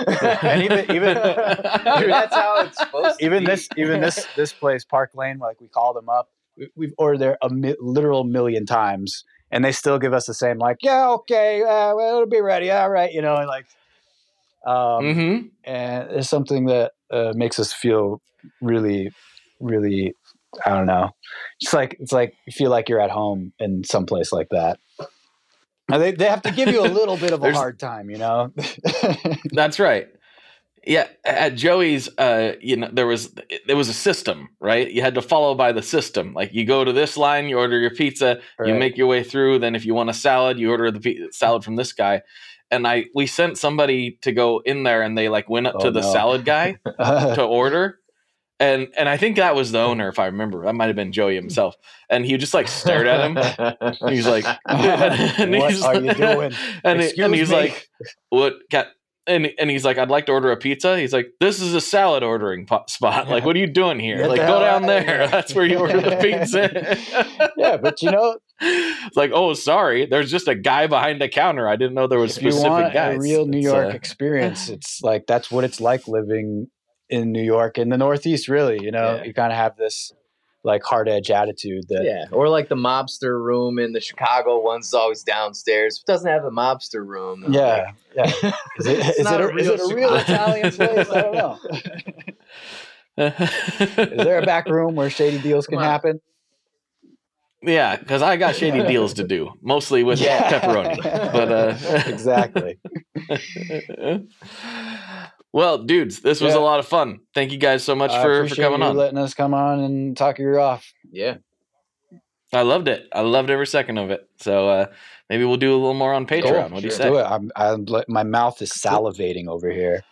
and even- even- that's how it's supposed to even be. this even this this place park lane like we called them up we, we've ordered there a mi- literal million times and they still give us the same like yeah okay uh, well, it'll be ready all right you know and like um hmm and it's something that uh, makes us feel really really i don't know just like it's like you feel like you're at home in some place like that Now, they, they have to give you a little bit of a hard time you know That's right. Yeah, at Joey's, uh, you know, there was there was a system, right? You had to follow by the system. Like you go to this line, you order your pizza, you make your way through. Then if you want a salad, you order the pi- salad from this guy. And I we sent somebody to go in there, and they like went up Oh, to the no. salad guy to order. And and I think that was the owner, if I remember. That might have been Joey himself. And he just like stared at him. He's like, what he's- are you doing And, Excuse and he's me. like, what? Cat? And, and he's like, I'd like to order a pizza. He's like, this is a salad ordering po- spot. Like, what are you doing here? Get like, the go down there. here. That's where you order the pizza. yeah but you know it's like, oh, sorry. There's just a guy behind the counter. I didn't know there was if you specific want guys. a real New It's, York uh, experience, it's like that's what it's like living in New York in the Northeast. Really, you know, Yeah. you kind of have this like hard edge attitude that Yeah, or like the mobster room in the Chicago one's always downstairs. It doesn't have the mobster room, then, yeah, yeah. Is it, it's is it, a, is real it a real Italian place? I don't know. is there a back room where shady deals can on. happen? yeah, because I got shady deals to do, mostly with Yeah. pepperoni. But uh, exactly. well, dudes, this was Yeah. a lot of fun. Thank you guys so much I for, for coming you on. letting us come on and talk your ear off. yeah, I loved it. I loved every second of it. So uh, maybe we'll do a little more on Patreon. what do you say? Do it. I'm, I'm, my mouth is salivating over here.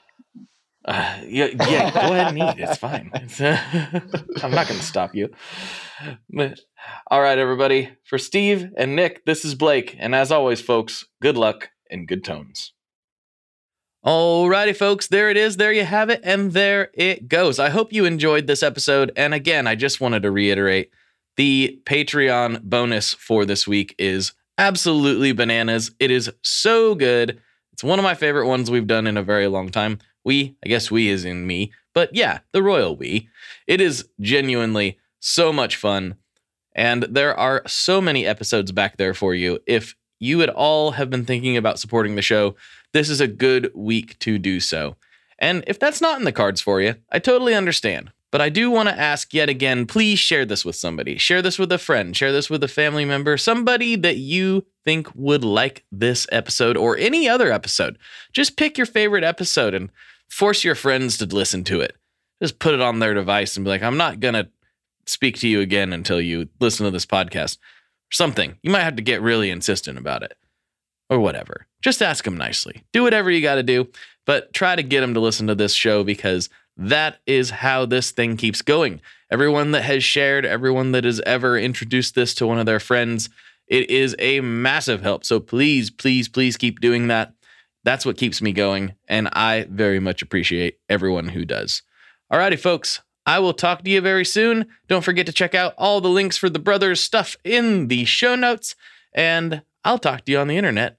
Uh, yeah, yeah. Go ahead and eat. It's fine. It's, uh, I'm not going to stop you. All right, everybody. For Steve and Nick, this is Blake, and as always, folks, good luck and good tones. Alrighty, folks, there it is. There you have it, and there it goes. I hope you enjoyed this episode. And again, I just wanted to reiterate the Patreon bonus for this week is absolutely bananas. It is so good. It's one of my favorite ones we've done in a very long time. We, I guess we is in me, but yeah, the royal we. It is genuinely so much fun. And there are so many episodes back there for you. If you at all have been thinking about supporting the show, this is a good week to do so. And if that's not in the cards for you, I totally understand. But I do want to ask yet again please share this with somebody. Share this with a friend. Share this with a family member. Somebody that you think would like this episode or any other episode. Just pick your favorite episode and force your friends to listen to it. Just put it on their device and be like, I'm not going to speak to you again until you listen to this podcast. Something. You might have to get really insistent about it or whatever. Just ask them nicely. Do whatever you got to do, but try to get them to listen to this show because that is how this thing keeps going. Everyone that has shared, everyone that has ever introduced this to one of their friends, it is a massive help. So please, please, please keep doing that. That's what keeps me going. And I very much appreciate everyone who does. Alrighty, folks. I will talk to you very soon. Don't forget to check out all the links for the brothers' stuff in the show notes. And I'll talk to you on the internet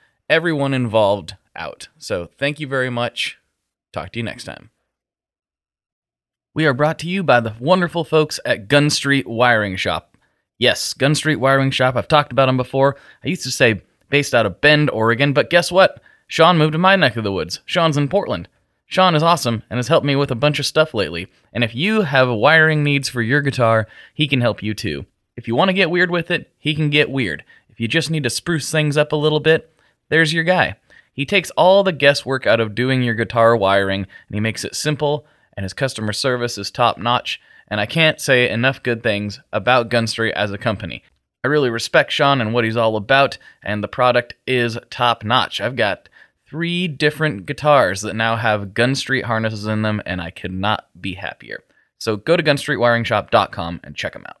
everyone involved out. So thank you very much. Talk to you next time. We are brought to you by the wonderful folks at Gun Street Wiring Shop. Yes, Gun Street Wiring Shop. I've talked about them before. I used to say based out of Bend, Oregon, but guess what? Sean moved to my neck of the woods. Sean's in Portland. Sean is awesome and has helped me with a bunch of stuff lately. And if you have wiring needs for your guitar, he can help you too. If you want to get weird with it, he can get weird. If you just need to spruce things up a little bit, there's your guy. He takes all the guesswork out of doing your guitar wiring and he makes it simple, and his customer service is top notch. And I can't say enough good things about Gunstreet as a company. I really respect Sean and what he's all about, and the product is top notch. I've got three different guitars that now have Gunstreet harnesses in them, and I could not be happier. So go to gunstreetwiringshop.com and check them out.